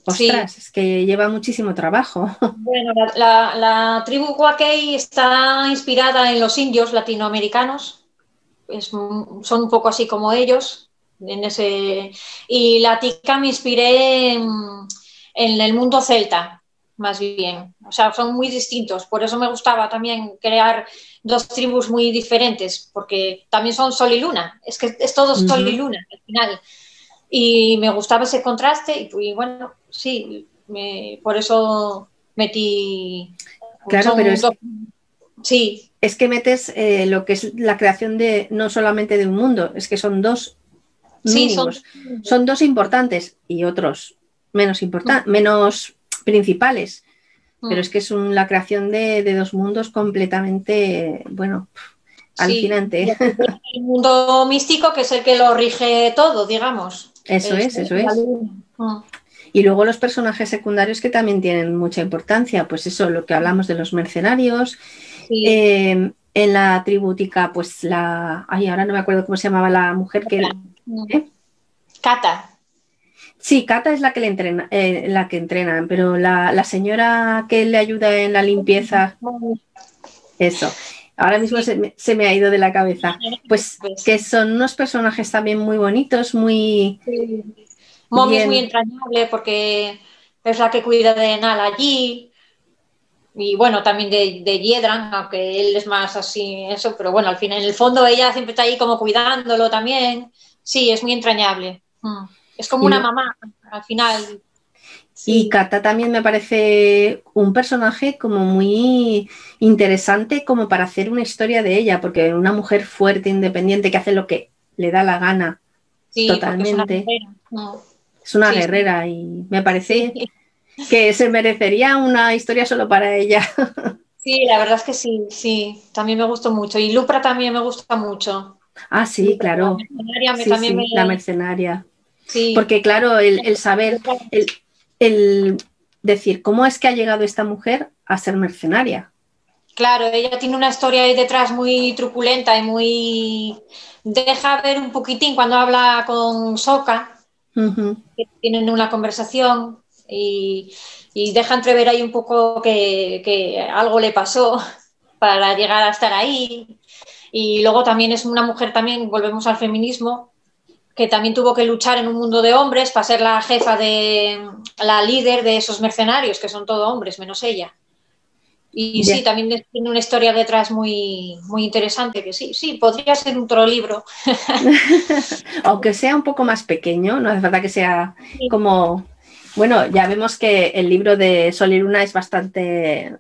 Ostras, es que lleva muchísimo trabajo. Bueno, la, tribu Huaquei está inspirada en los indios latinoamericanos. Son un poco así como ellos. En ese, y la tica me inspiré en, el mundo celta, más bien. O sea, son muy distintos. Por eso me gustaba también crear dos tribus muy diferentes, porque también son sol y luna. Es que es todo sol y luna al final. Y me gustaba ese contraste y, bueno, sí, por eso metí... Claro, pero es, sí. es que metes eh, lo que es la creación de no solamente de un mundo, es que son dos mínimos. son... dos importantes y otros menos importantes, mm. menos principales. Pero mm. es que es la creación de, dos mundos completamente, bueno, alucinante. El mundo místico que es el que lo rige todo, digamos. Eso es, eso es. Ah. Y luego los personajes secundarios que también tienen mucha importancia, pues eso, lo que hablamos de los mercenarios. Em, en la tribútica, pues la. Ay, ahora no me acuerdo cómo se llamaba la mujer que. ¿eh? Cata. Sí, Cata es la que le entrena, eh, la que entrenan, pero la, señora que le ayuda en la limpieza. Eso. Ahora mismo se me, ha ido de la cabeza. Pues, que son unos personajes también muy bonitos, muy. Mommy es muy entrañable porque es la que cuida de Nala allí. Y bueno, también de, de Yedran, aunque él es más así, eso, pero bueno, al final, en el fondo ella siempre está ahí como cuidándolo también. Sí, es muy entrañable. Mm. Es como una mamá, al final. Y Kata también me parece un personaje como muy interesante como para hacer una historia de ella, porque una mujer fuerte, independiente, que hace lo que le da la gana. totalmente. Es una guerrera, y me parece que se merecería una historia solo para ella. Sí, la verdad es que sí, sí, también me gustó mucho. Y Lupra también me gusta mucho. Ah, sí, claro. La mercenaria, la mercenaria. Sí. Porque claro, el, saber, el decir, ¿cómo es que ha llegado esta mujer a ser mercenaria? Claro, ella tiene una historia ahí detrás muy truculenta y muy... Deja ver un poquitín cuando habla con Soka, que tienen una conversación y, deja entrever ahí un poco que, que, algo le pasó para llegar a estar ahí. Y luego también es una mujer también, volvemos al feminismo, que también tuvo que luchar en un mundo de hombres para ser la jefa de la líder de esos mercenarios, que son todos hombres, menos ella. Y sí, también tiene una historia detrás muy, muy interesante, que sí, sí, podría ser otro libro. Aunque sea un poco más pequeño, no hace falta que sea como... Bueno, ya vemos que el libro de Sol y Luna es bastante...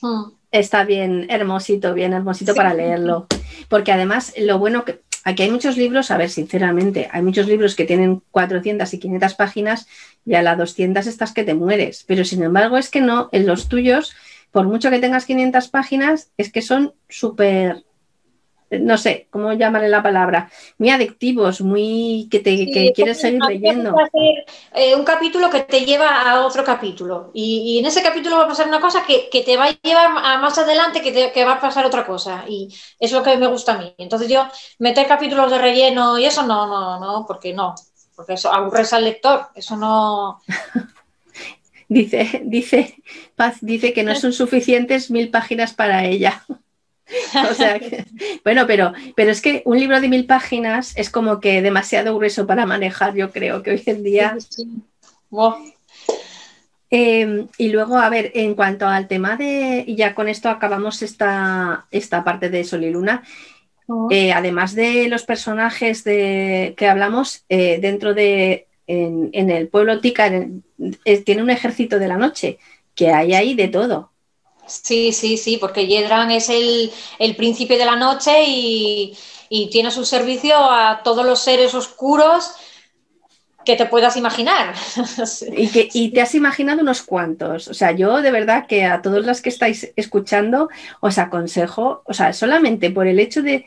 Hmm. Está bien hermosito, bien hermosito para leerlo. Porque además lo bueno que Aquí hay muchos libros, a ver, sinceramente, hay muchos libros que tienen 400 y 500 páginas y a las 200 estás que te mueres. Pero sin embargo, es que no, en los tuyos, por mucho que tengas 500 páginas, es que son súper no sé, ¿cómo llamarle la palabra? Muy adictivos, muy que te que quieres seguir leyendo. Eh, un capítulo que te lleva a otro capítulo y, en ese capítulo va a pasar una cosa que, te va a llevar a más adelante que, que, va a pasar otra cosa y es lo que me gusta a mí. Entonces yo meter capítulos de relleno y eso no, no, no, porque no, porque eso aburres al lector, eso no... dice, dice, Paz dice que no son suficientes mil páginas para ella. o sea, bueno, pero, pero es que un libro de mil páginas es como que demasiado grueso para manejar, yo creo que hoy en día. Em, y luego, a ver, en cuanto al tema de, y ya con esto acabamos esta, esta parte de Sol y Luna, oh. eh, además de los personajes de, que hablamos, eh, dentro de, en, el pueblo Tika, tiene un ejército de la noche, que hay ahí de todo. Sí, sí, sí, porque Yedran es el, príncipe de la noche y, y tiene su servicio a todos los seres oscuros que te puedas imaginar. y, que, y te has imaginado unos cuantos. O sea, yo de verdad que a todos los que estáis escuchando os aconsejo, o sea, solamente por el hecho de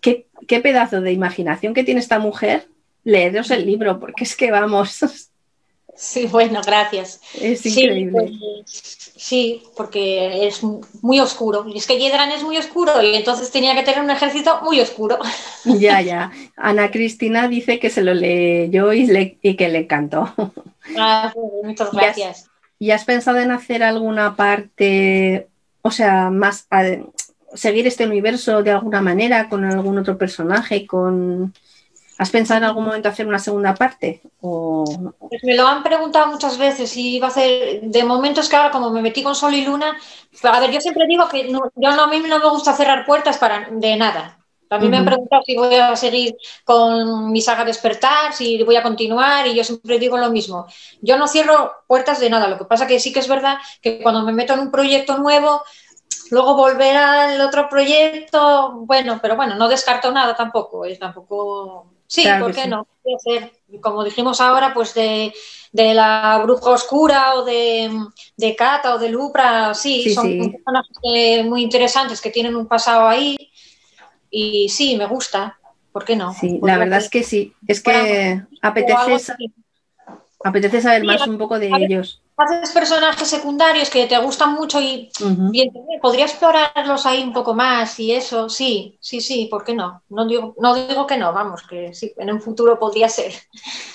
qué, qué pedazo de imaginación que tiene esta mujer, leeros el libro, porque es que vamos. Sí, bueno, gracias. Es increíble. Pues, sí, porque es muy oscuro. Y es que Yedran es muy oscuro y entonces tenía que tener un ejército muy oscuro. Ya, ya. Ana Cristina dice que se lo leyó y, y que le encantó. Ah, muchas gracias. ¿Y has, pensado en hacer alguna parte, o sea, más seguir este universo de alguna manera con algún otro personaje, con ¿Has pensado en algún momento hacer una segunda parte? Pues me lo han preguntado muchas veces si iba a hacer. De momento es que ahora, como me metí con Sol y Luna, a ver, yo siempre digo que yo no, a mí no me gusta cerrar puertas para de nada. A mí me han preguntado si voy a seguir con mi saga Despertar, si voy a continuar, y yo siempre digo lo mismo. Yo no cierro puertas de nada. Lo que pasa que sí que es verdad que cuando me meto en un proyecto nuevo, luego volver al otro proyecto, bueno, pero bueno, no descarto nada tampoco. Es tampoco Sí, ¿por qué no? Puede ser, como dijimos ahora, pues de, la bruja oscura o de, de Cata o de Lupra, sí, son personajes muy interesantes que tienen un pasado ahí y sí, me gusta, ¿por qué no? Sí, la verdad es que sí, es que apetece, apetece saber más un poco de ellos haces personajes secundarios que te gustan mucho y, podría explorarlos ahí un poco más y eso, sí, sí, sí, ¿por qué no? No digo, no digo que no, vamos, que sí, en un futuro podría ser.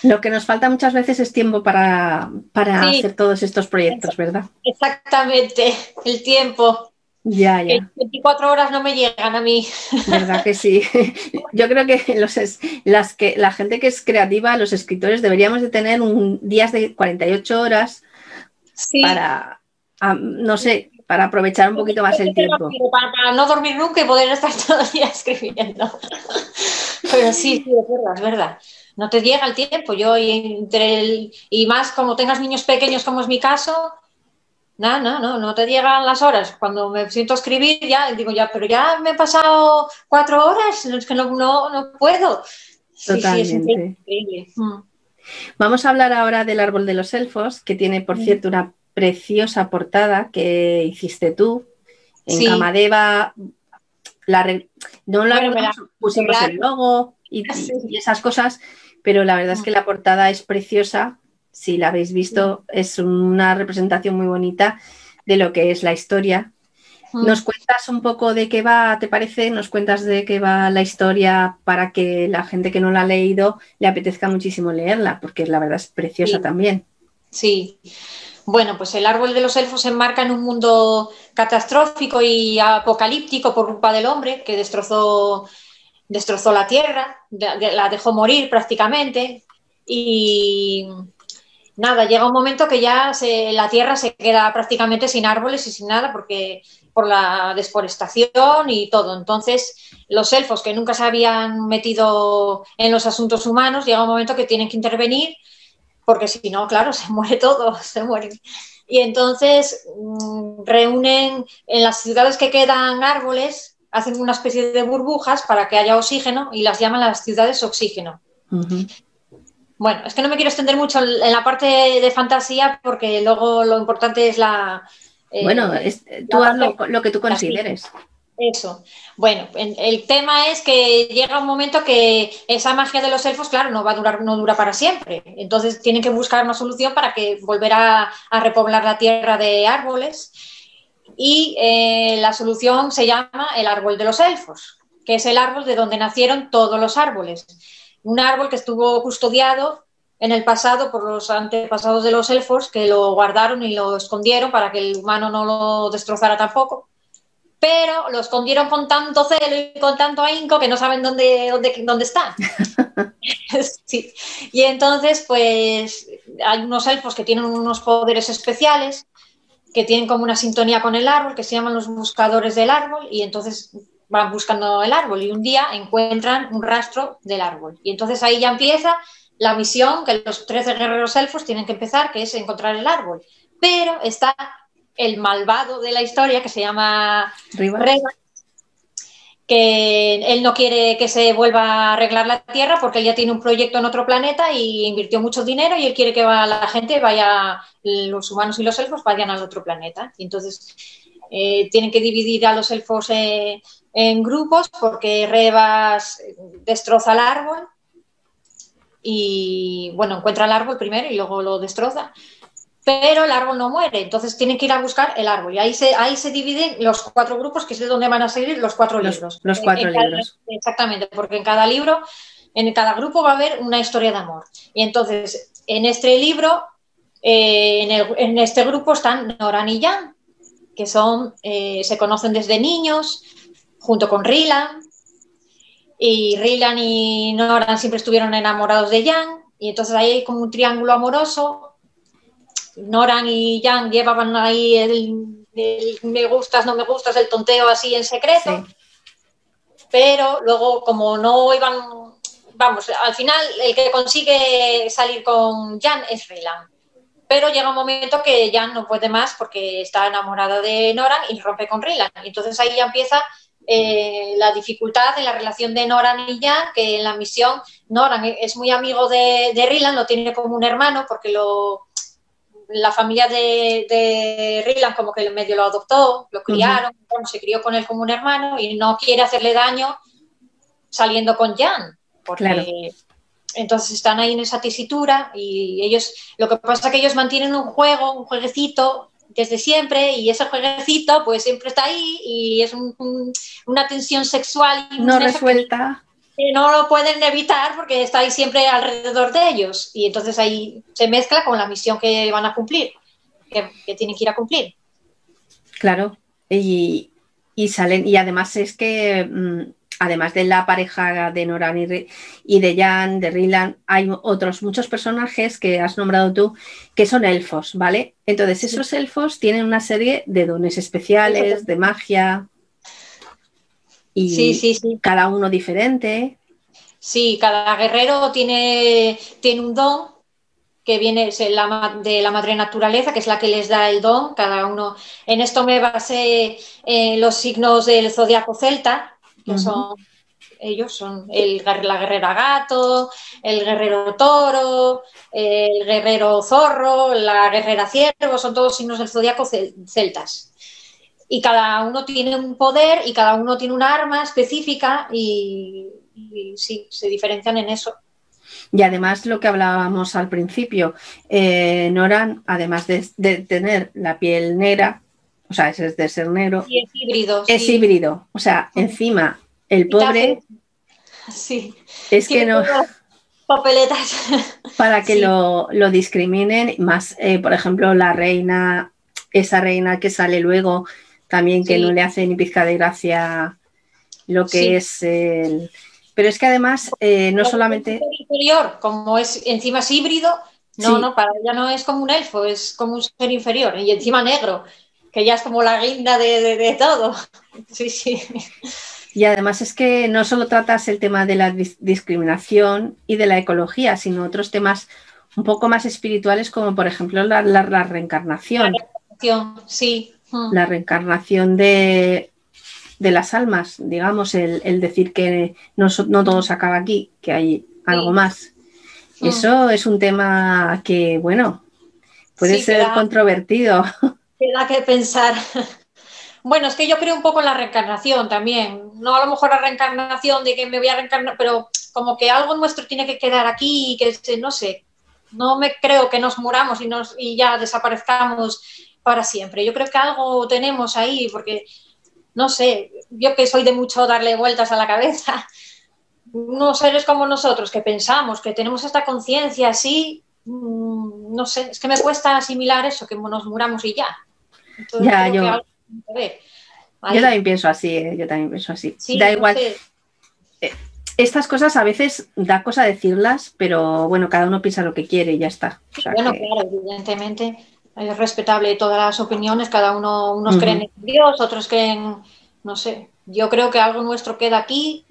Lo que nos falta muchas veces es tiempo para, hacer todos estos proyectos, ¿verdad? Exactamente, el tiempo. Ya, ya. 24 horas no me llegan a mí. ¿Verdad que sí? Yo creo que, los las que la gente que es creativa, los escritores, deberíamos de tener un días de 48 horas para, no sé, para aprovechar un poquito más el tiempo. Para, no dormir nunca y poder estar todo el día escribiendo. Pero sí, sí, es verdad, es verdad. No te llega el tiempo. Yo, y, entre el, y más como tengas niños pequeños, como es mi caso, no, no, no, no te llegan las horas. Cuando me siento a escribir, ya digo, ya, pero ya me he pasado cuatro horas, es que no, no, no puedo. Totalmente. Mm. Vamos a hablar ahora del árbol de los elfos, que tiene, por cierto, una preciosa portada que hiciste tú. En Camadeva, la no la pusimos el logo y, esas cosas, pero la verdad es que la portada es preciosa. Si la habéis visto, es una representación muy bonita de lo que es la historia Mm. ¿Nos cuentas un poco de qué va, te parece? ¿Nos cuentas de qué va la historia para que la gente que no la ha leído le apetezca muchísimo leerla? Porque la verdad es preciosa también. Sí. Bueno, pues el árbol de los elfos se enmarca en un mundo catastrófico y apocalíptico por culpa del hombre que destrozó, destrozó la tierra, la dejó morir prácticamente y nada, llega un momento que ya la tierra se queda prácticamente sin árboles y sin nada porque por la desforestación y todo. Entonces, los elfos que nunca se habían metido en los asuntos humanos, llega un momento que tienen que intervenir, porque si no, claro, se muere todo, se muere. Y entonces mm, reúnen en las ciudades que quedan árboles, hacen una especie de burbujas para que haya oxígeno y las llaman las ciudades oxígeno. Bueno, es que no me quiero extender mucho en la parte de fantasía porque luego lo importante es la, eh, bueno, tú haz lo, que tú consideres. Eso. Bueno, el tema es que llega un momento que esa magia de los elfos, claro, no va a durar, no dura para siempre. Entonces tienen que buscar una solución para que volver a, repoblar la tierra de árboles. Y eh, la solución se llama el árbol de los elfos, que es el árbol de donde nacieron todos los árboles. Un árbol que estuvo custodiado en el pasado por los antepasados de los elfos que lo guardaron y lo escondieron para que el humano no lo destrozara tampoco. pero lo escondieron con tanto celo y con tanto ahínco que no saben dónde, dónde, dónde está. sí. Y entonces, pues hay unos elfos que tienen unos poderes especiales, que tienen como una sintonía con el árbol, que se llaman los buscadores del árbol, y entonces van buscando el árbol y un día encuentran un rastro del árbol. Y entonces ahí ya empieza la misión que los 13 guerreros elfos tienen que empezar, que es encontrar el árbol. Pero está el malvado de la historia que se llama Reba, que él no quiere que se vuelva a arreglar la Tierra porque él ya tiene un proyecto en otro planeta y invirtió mucho dinero y él quiere que la gente vaya, los humanos y los elfos vayan al otro planeta. Y entonces eh, tienen que dividir a los elfos eh, en grupos porque Rebas destroza el árbol y, bueno, encuentra el árbol primero y luego lo destroza pero el árbol no muere, entonces tienen que ir a buscar el árbol. Y ahí se, ahí se dividen los cuatro grupos, que es de donde van a seguir los cuatro libros. Los cuatro libros. exactamente, porque en cada libro, en cada grupo va a haber una historia de amor. Y entonces, en este libro, eh, en, este grupo están Noran y Jan, que son, eh, se conocen desde niños, junto con Rilan. Y Rilan y Noran siempre estuvieron enamorados de Jan. Y entonces ahí hay como un triángulo amoroso Noran y Jan llevaban ahí el, me gustas, no me gustas, el tonteo así en secreto. Pero luego, como no iban, vamos, al final el que consigue salir con Jan es Raylan. Pero llega un momento que Jan no puede más porque está enamorada de Noran y rompe con Raylan. Entonces ahí ya empieza eh, la dificultad en la relación de Noran y Jan, que en la misión Noran es muy amigo de, de lo tiene como un hermano porque lo, la familia de, de como que medio lo adoptó, lo criaron, se crió con él como un hermano y no quiere hacerle daño saliendo con Jan, porque entonces están ahí en esa tesitura y ellos, lo que pasa es que ellos mantienen un juego, un jueguecito desde siempre y ese jueguecito pues siempre está ahí y es una tensión sexual no resuelta no lo pueden evitar porque estáis siempre alrededor de ellos y entonces ahí se mezcla con la misión que van a cumplir, que, tienen que ir a cumplir. Claro, y, salen, y además es que, mm, además de la pareja de Noran y, de Jan, de Rilan, hay otros muchos personajes que has nombrado tú que son elfos, ¿vale? Entonces, esos elfos tienen una serie de dones especiales, de magia y sí, sí, sí. cada uno diferente. Sí, cada guerrero tiene, tiene un don que viene de la madre naturaleza, que es la que les da el don, cada uno. En esto me basé en los signos del zodiaco celta, que son ellos son el, la guerrera gato, el guerrero toro, el guerrero zorro, la guerrera ciervo, son todos signos del zodiaco celtas y cada uno tiene un poder y cada uno tiene un arma específica y, sí, se diferencian en eso. Y además lo que hablábamos al principio, eh, Noran, además de, tener la piel negra, o sea, es de ser negro, es híbrido. Es híbrido, o sea, encima el pobre... Sí. Es que no... Papeletas. Para que lo, discriminen, más, eh, por ejemplo, la reina, esa reina que sale luego, también que no le hace ni pizca de gracia lo que es el... Pero es que además eh, no solamente... Inferior, como es encima es híbrido, no, no, para ella no es como un elfo, es como un ser inferior y encima negro, que ya es como la guinda de, todo. Sí, sí. Y además es que no solo tratas el tema de la discriminación y de la ecología, sino otros temas un poco más espirituales como por ejemplo la, la reencarnación. La reencarnación, sí. Mm. la reencarnación de, las almas, digamos, el, decir que no, no, todo se acaba aquí, que hay algo más. Mm. Eso es un tema que, bueno, puede ser controvertido. Queda que pensar. Bueno, es que yo creo un poco en la reencarnación también. No a lo mejor la reencarnación de que me voy a reencarnar, pero como que algo nuestro tiene que quedar aquí y que, no sé, no me creo que nos muramos y, nos, y ya desaparezcamos para siempre. Yo creo que algo tenemos ahí, porque, no sé, yo que soy de mucho darle vueltas a la cabeza, unos seres como nosotros que pensamos, que tenemos esta conciencia así, mm, no sé, es que me cuesta asimilar eso, que nos muramos y ya. Ya, yo... Yo también pienso así, ¿eh? yo también pienso así. da igual. Eh, estas cosas a veces da cosa decirlas, pero bueno, cada uno piensa lo que quiere y ya está. bueno, claro, evidentemente es respetable todas las opiniones, cada uno, unos creen en Dios, otros creen, no sé, yo creo que algo nuestro queda aquí,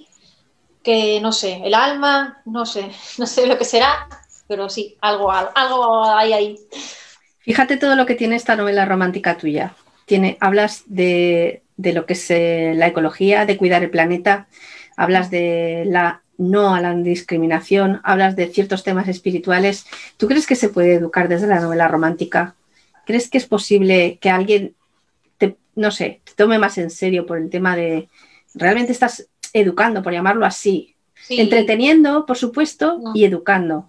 que no sé, el alma, no sé, no sé lo que será, pero sí, algo, algo hay ahí. Fíjate todo lo que tiene esta novela romántica tuya. Tiene, hablas de, lo que es eh, la ecología, de cuidar el planeta, hablas de la no a la discriminación, hablas de ciertos temas espirituales. ¿Tú crees que se puede educar desde la novela romántica? ¿Crees que es posible que alguien, te, no sé, te tome más en serio por el tema de, realmente estás educando, por llamarlo así, entreteniendo, por supuesto, y educando?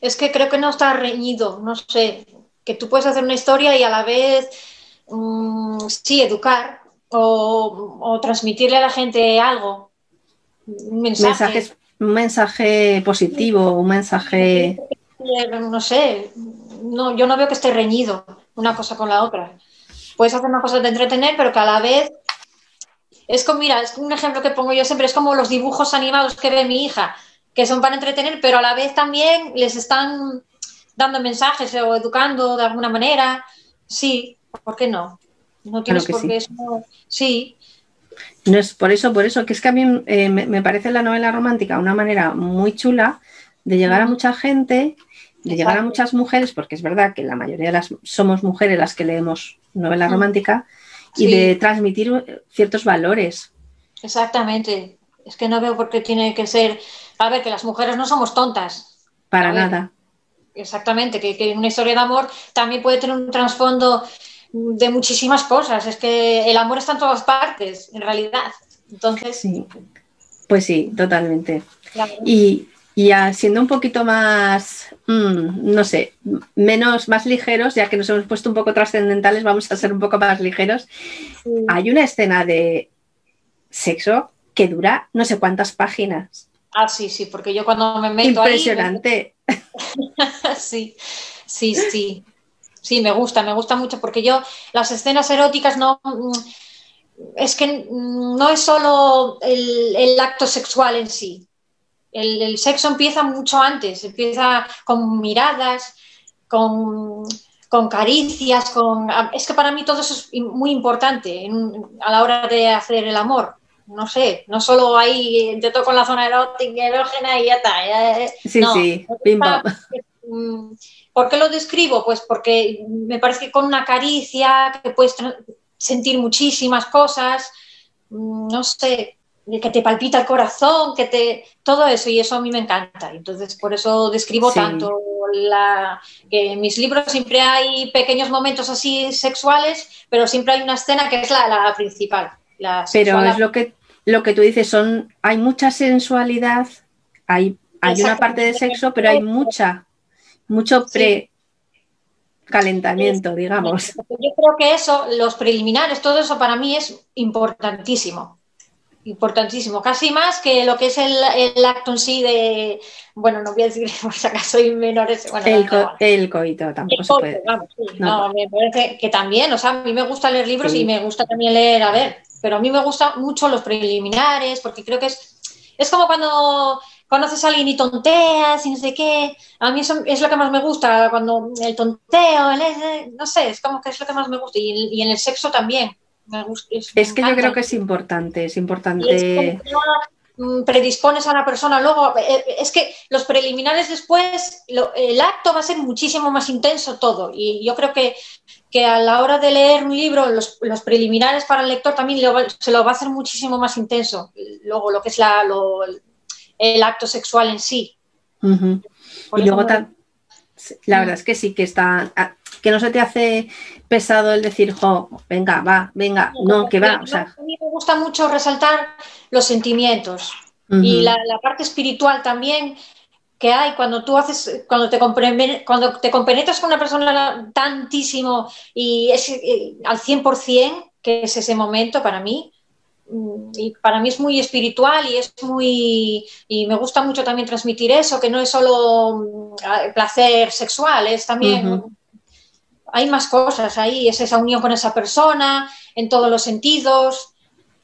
Es que creo que no está reñido, no sé, que tú puedes hacer una historia y a la vez, mm, sí, educar o, transmitirle a la gente algo, un mensaje. un mensaje positivo, un mensaje... No sé, no, yo no veo que esté reñido una cosa con la otra. Puedes hacer una cosa de entretener, pero que a la vez es como, mira, es un ejemplo que pongo yo siempre, es como los dibujos animados que ve mi hija que son para entretener, pero a la vez también les están dando mensajes o educando de alguna manera. Sí, ¿por qué no? No tienes por qué sí. Sí. No es por eso, por eso, que es que a mí eh, me, parece la novela romántica una manera muy chula de llegar a mucha gente, de llegar a muchas mujeres, porque es verdad que la mayoría de las somos mujeres las que leemos novela romántica, y de transmitir ciertos valores. Exactamente. Es que no veo por qué tiene que ser a ver, que las mujeres no somos tontas. Para nada. Exactamente, que, una historia de amor también puede tener un trasfondo de muchísimas cosas. Es que el amor está en todas partes, en realidad. Entonces. Sí. Pues sí, totalmente. Y, y siendo un poquito más, mm, no sé, menos, más ligeros, ya que nos hemos puesto un poco trascendentales, vamos a ser un poco más ligeros. Hay una escena de sexo que dura no sé cuántas páginas. Ah, sí, sí, porque yo cuando me meto Impresionante. ahí... Impresionante. sí, sí, sí. Sí, me gusta, me gusta mucho porque yo las escenas eróticas no... Mm, es que no es solo el, acto sexual en sí. El, sexo empieza mucho antes, empieza con miradas, con, caricias, con... Es que para mí todo eso es muy importante a la hora de hacer el amor no sé, no solo ahí te toco en la zona erótica, erógena y ya está. sí, sí, mm, ¿Por qué lo describo? Pues porque me parece que con una caricia que puedes sentir muchísimas cosas, mm, no sé, que te palpita el corazón, que te todo eso y eso a mí me encanta. Entonces por eso describo tanto la, que en mis libros siempre hay pequeños momentos así sexuales, pero siempre hay una escena que es la, principal. pero es lo que lo que tú dices son, hay mucha sensualidad, hay, hay una parte de sexo, pero hay mucha, mucho pre calentamiento, digamos. Yo creo que eso, los preliminares, todo eso para mí es importantísimo. Importantísimo, casi más que lo que es el, acto en sí de, bueno, no voy a decir por si acaso hay menores. el, coito tampoco se puede. no, me parece que también, o sea, a mí me gusta leer libros y me gusta también leer, a ver, pero a mí me gustan mucho los preliminares porque creo que es, es como cuando conoces a alguien y tonteas y no sé qué. A mí eso es lo que más me gusta, cuando el tonteo, el, no sé, es como que es lo que más me gusta. Y, en el sexo también. Me gusta, es, que yo creo que es importante, es importante. Mm, predispones a una persona, luego eh, eh, es que los preliminares después, el acto va a ser muchísimo más intenso todo. Y yo creo que que a la hora de leer un libro, los, preliminares para el lector también se lo va a hacer muchísimo más intenso. Luego, lo que es la, el acto sexual en sí. Y luego, la verdad es que sí, que está, ah, que no se te hace pesado el decir, jo, venga, va, venga, no, que va. A mí me gusta mucho resaltar los sentimientos. Y la, la, parte espiritual también, que hay cuando tú haces, cuando te, cuando te compenetras con una persona tantísimo y es eh, al 100%, que es ese momento para mí, mm, y para mí es muy espiritual y es muy y me gusta mucho también transmitir eso que no es solo mm, placer sexual es también hay más cosas ahí, es esa unión con esa persona en todos los sentidos.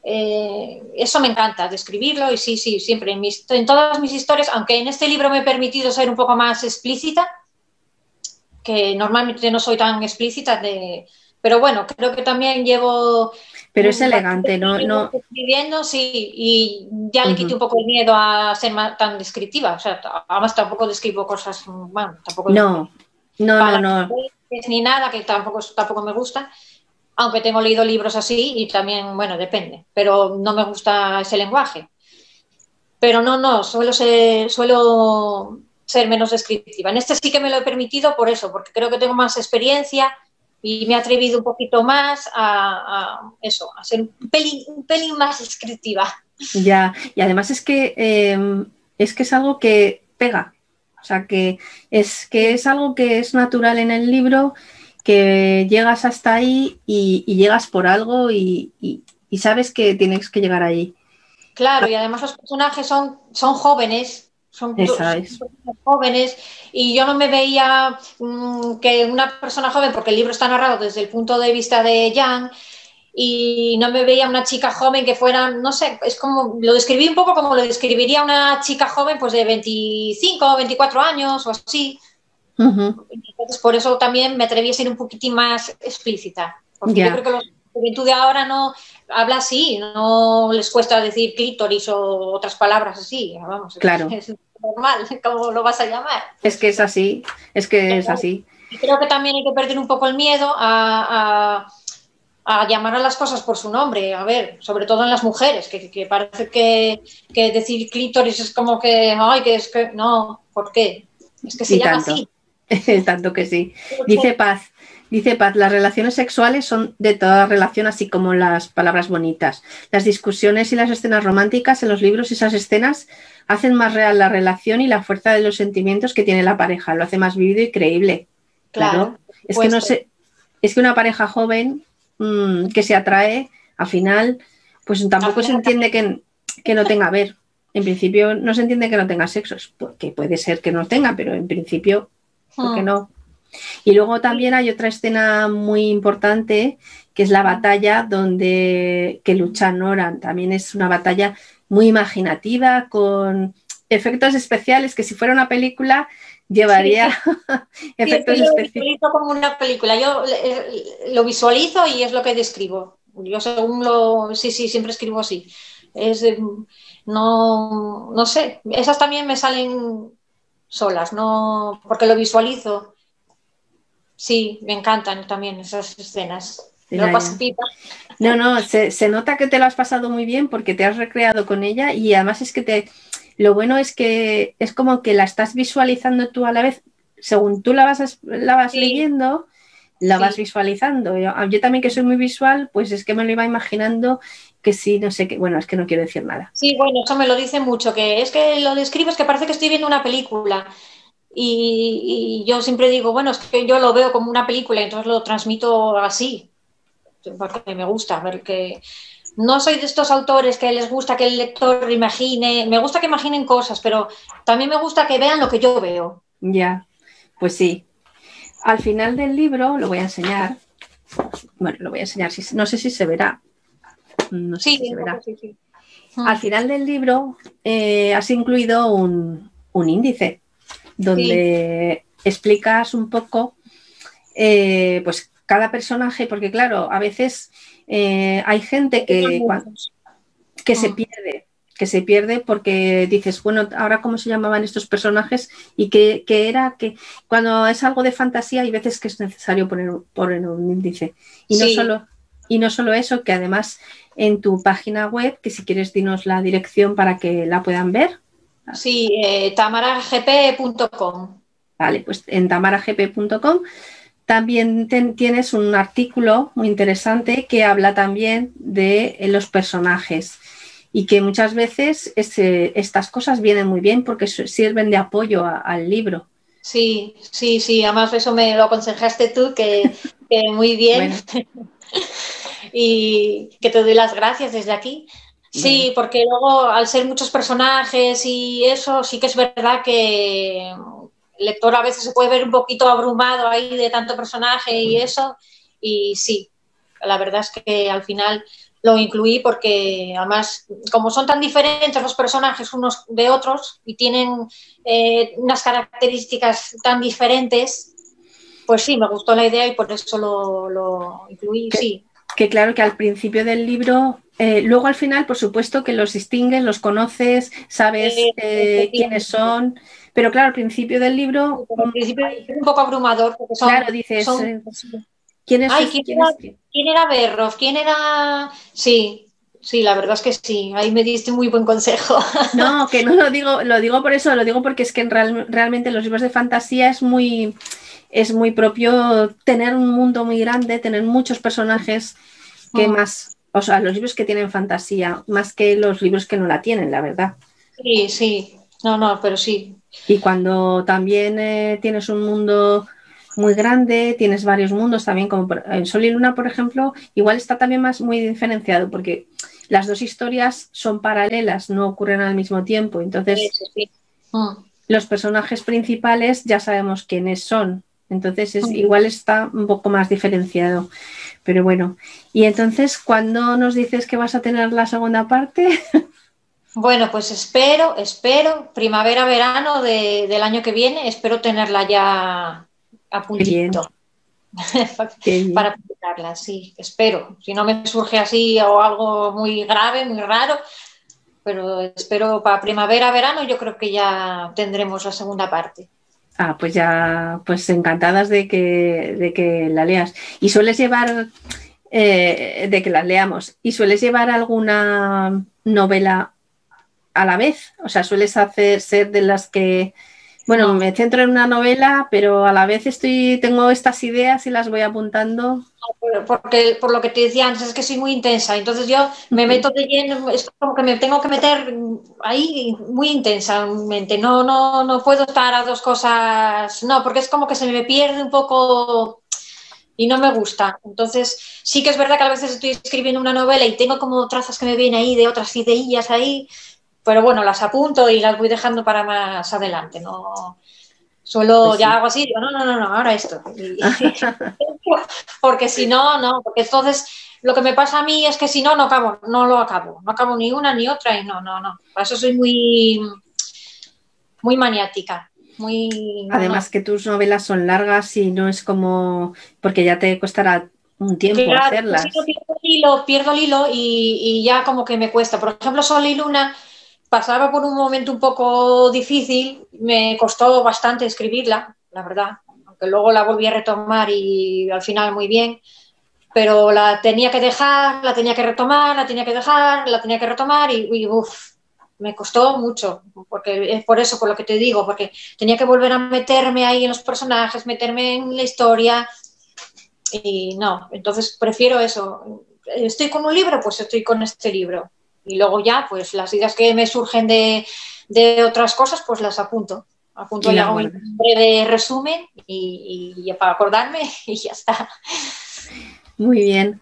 Eh, eso me encanta, describirlo y sí, sí, siempre en, en todas mis historias, aunque en este libro me he permitido ser un poco más explícita, que normalmente no soy tan explícita, de, pero bueno, creo que también llevo... Pero es elegante, ¿no? no... Escribiendo, sí, y ya le quité un poco el miedo a ser tan descriptiva, o sea, además tampoco describo cosas, bueno, tampoco... No, no, no, no. Ni nada, que tampoco, tampoco me gusta, aunque tengo leído libros así y también, bueno, depende, pero no me gusta ese lenguaje. Pero no, no, suelo ser, suelo ser menos descriptiva. En este sí que me lo he permitido por eso, porque creo que tengo más experiencia y me he atrevido un poquito más a, eso, a ser un pelín, más descriptiva. Ya, y además es que em, es que es algo que pega. O sea que es que es algo que es natural en el libro que llegas hasta ahí y, llegas por algo y, sabes que tienes que llegar allí. Claro, y además los personajes son, son jóvenes, son, jóvenes y yo no me veía mm, que una persona joven, porque el libro está narrado desde el punto de vista de Jan, y no me veía una chica joven que fuera, no sé, es como, lo describí un poco como lo describiría una chica joven pues de 25 o 24 años o así, entonces, por eso también me atreví a ser un poquitín más explícita. Porque yo creo que la juventud de ahora no habla así, no les cuesta decir clítoris o otras palabras así. Vamos, claro. Es, normal, ¿cómo lo vas a llamar? Es que es así, es que es así. Creo que también hay que perder un poco el miedo a, a llamar a las cosas por su nombre, a ver, sobre todo en las mujeres, que, parece que, que, decir clítoris es como que, ay, que es que, no, ¿por qué? Es que se llama así. Tanto que sí. Dice Paz, dice Paz, las relaciones sexuales son de toda relación, así como las palabras bonitas. Las discusiones y las escenas románticas en los libros, esas escenas hacen más real la relación y la fuerza de los sentimientos que tiene la pareja, lo hace más vivido y creíble. Claro. Es que no sé, es que una pareja joven mm, que se atrae, al final, pues tampoco se entiende que, que no tenga ver. En principio no se entiende que no tenga sexo, porque puede ser que no tenga, pero en principio ¿por qué ah. no? Y luego también hay otra escena muy importante que es la batalla donde que lucha Noran. También es una batalla muy imaginativa con efectos especiales que si fuera una película llevaría efectos especiales. Lo como una película. Yo eh, lo visualizo y es lo que describo. Yo según lo sí sí siempre escribo así. Es no no sé. Esas también me salen solas, no porque lo visualizo. Sí, me encantan también esas escenas. No, no, se, nota que te lo has pasado muy bien porque te has recreado con ella y además es que te. Lo bueno es que es como que la estás visualizando tú a la vez, según tú la vas, la vas leyendo, la vas visualizando. Yo, yo, también que soy muy visual, pues es que me lo iba imaginando que sí, no sé qué, bueno, es que no quiero decir nada. Sí, bueno, eso me lo dice mucho, que es que lo describes que parece que estoy viendo una película. Y, yo siempre digo, bueno, es que yo lo veo como una película, y entonces lo transmito así, porque me gusta ver que... No soy de estos autores que les gusta que el lector imagine, me gusta que imaginen cosas, pero también me gusta que vean lo que yo veo. Ya, pues sí. Al final del libro, lo voy a enseñar, bueno, lo voy a enseñar, no sé si se verá, no sé si se verá. Al final del libro eh, has incluido un, índice donde explicas un poco eh, pues cada personaje, porque claro, a veces eh, hay gente que, que se pierde, que se pierde porque dices, bueno, ahora cómo se llamaban estos personajes y que, era que cuando es algo de fantasía hay veces que es necesario poner, poner un índice. Y no solo y no solo eso, que además en tu página web, que si quieres dinos la dirección para que la puedan ver. Sí, eh, tamaragp.com. Vale, pues en tamaragp.com también tienes un artículo muy interesante que habla también de eh, los personajes y que muchas veces estas cosas vienen muy bien porque sirven de apoyo al libro. Sí, sí, sí, además eso me lo aconsejaste tú, que, muy bien. y que te doy las gracias desde aquí. Sí, porque luego al ser muchos personajes y eso, sí que es verdad que, el lector a veces se puede ver un poquito abrumado ahí de tanto personaje y eso, y sí, la verdad es que al final lo incluí porque además, como son tan diferentes los personajes unos de otros y tienen eh, unas características tan diferentes, pues sí, me gustó la idea y por eso lo, incluí, sí. Que claro que al principio del libro, eh, luego al final, por supuesto que los distingues, los conoces, sabes eh, quiénes son, pero claro, al principio del libro... Al principio es un poco abrumador porque son... Claro, dices... ¿Quién, es, ¿quién, era, ¿quién era Berrof? ¿Quién era...? Sí, sí, la verdad es que sí. Ahí me diste muy buen consejo. No, que no lo digo, lo digo por eso, lo digo porque es que realmente los libros de fantasía es muy, es muy propio tener un mundo muy grande, tener muchos personajes que mm. más, o sea, los libros que tienen fantasía, más que los libros que no la tienen, la verdad. Sí, sí, no, no, pero sí. Y cuando también eh, tienes un mundo muy grande, tienes varios mundos también, como en Sol y Luna, por ejemplo, igual está también más muy diferenciado porque las dos historias son paralelas, no ocurren al mismo tiempo. Entonces, mm. los personajes principales ya sabemos quiénes son. Entonces, es, mm. igual está un poco más diferenciado. Pero bueno, y entonces, ¿cuándo nos dices que vas a tener la segunda parte? Bueno, pues espero, espero, primavera, verano del año que viene, espero tenerla ya a puntito. para publicarla, sí, espero. Si no me surge así o algo muy grave, muy raro, pero espero para primavera, verano, yo creo que ya tendremos la segunda parte. Ah, pues ya, pues encantadas de que, de que la leas. ¿Y sueles llevar, eh, de que la leamos, y sueles llevar alguna novela a la vez? O sea, sueles hacer ser de las que bueno, me centro en una novela, pero a la vez estoy, tengo estas ideas y las voy apuntando. Porque por lo que te decía antes es que soy muy intensa, entonces yo me meto de lleno, es como que me tengo que meter ahí muy intensamente. No, no, no puedo estar a dos cosas, no, porque es como que se me pierde un poco y no me gusta. Entonces, sí que es verdad que a veces estoy escribiendo una novela y tengo como trazas que me vienen ahí de otras ideillas ahí, pero bueno, las apunto y las voy dejando para más adelante, no suelo pues ya hago así, digo, no, no, no, no, ahora esto. porque si no, no, porque entonces lo que me pasa a mí es que si no, no acabo, no lo acabo, no acabo ni una ni otra y no, no, no. Por eso soy muy, muy maniática. Muy, Además que tus novelas son largas y no es como, porque ya te costará un tiempo hacerlas. Si no pierdo el hilo, pierdo el hilo y, y, ya como que me cuesta. Por ejemplo, Sol y Luna pasaba por un momento un poco difícil, me costó bastante escribirla, la verdad, aunque luego la volví a retomar y al final muy bien, pero la tenía que dejar, la tenía que retomar, la tenía que dejar, la tenía que retomar y, uff, me costó mucho, porque es por eso, por lo que te digo, porque tenía que volver a meterme ahí en los personajes, meterme en la historia y no, entonces prefiero eso. Estoy con un libro, pues estoy con este libro y luego ya, pues las ideas que me surgen de, otras cosas, pues las apunto. Apunto y, hago un breve resumen y, y, para acordarme y ya está. Muy bien.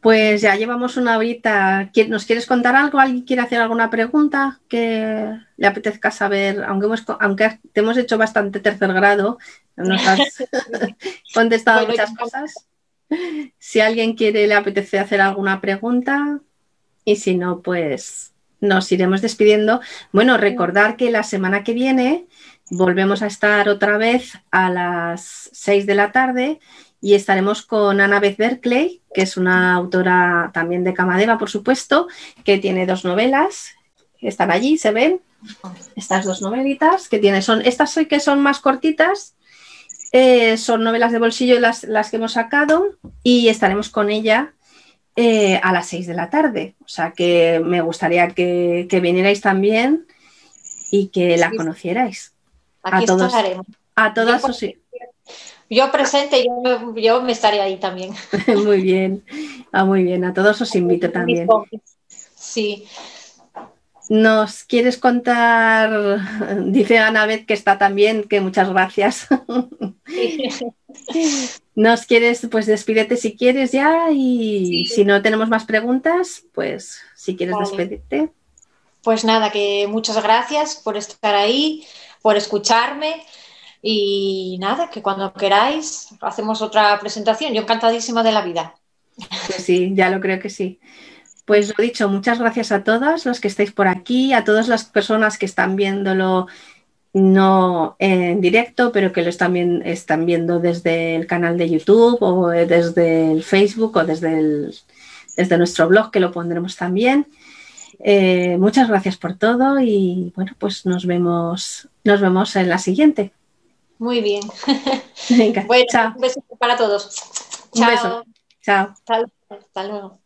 Pues ya llevamos una horita. ¿Nos quieres contar algo? ¿Alguien quiere hacer alguna pregunta que le apetezca saber? Aunque, hemos, aunque te hemos hecho bastante tercer grado, nos has contestado muchas cosas. Si alguien quiere, le apetece hacer alguna pregunta, y si no, pues nos iremos despidiendo. Bueno, recordar que la semana que viene volvemos a estar otra vez a las 6 de la tarde y estaremos con Ana Beth Berkeley, que es una autora también de Camadeva, por supuesto, que tiene dos novelas, están allí, se ven, estas dos novelitas que tiene, son, estas que son más cortitas, eh, son novelas de bolsillo las, las que hemos sacado y estaremos con ella eh, a las 6 de la tarde. O sea que me gustaría que, vinierais también y que la conocierais. a todos, A todas yo, sí. yo presente, yo, yo, me estaré ahí también. muy bien, ah, muy bien. A todos os invito también. Sí. ¿Nos quieres contar? Dice Anabeth que está también, que muchas gracias. Nos quieres, pues despídete si quieres ya y si no tenemos más preguntas, pues si quieres despedirte. Pues nada, que muchas gracias por estar ahí, por escucharme. Y nada, que cuando queráis hacemos otra presentación. Yo encantadísima de la vida. Pues sí, ya lo creo que sí. Pues lo dicho, muchas gracias a todos los que estáis por aquí, a todas las personas que están viéndolo no en directo, pero que lo están, están viendo desde el canal de YouTube o desde el Facebook o desde, desde nuestro blog, que lo pondremos también. Eh, muchas gracias por todo y bueno, pues nos vemos, nos vemos en la siguiente. Muy bien. Venga, chao. Un beso para todos. Chao. Chao. Hasta luego.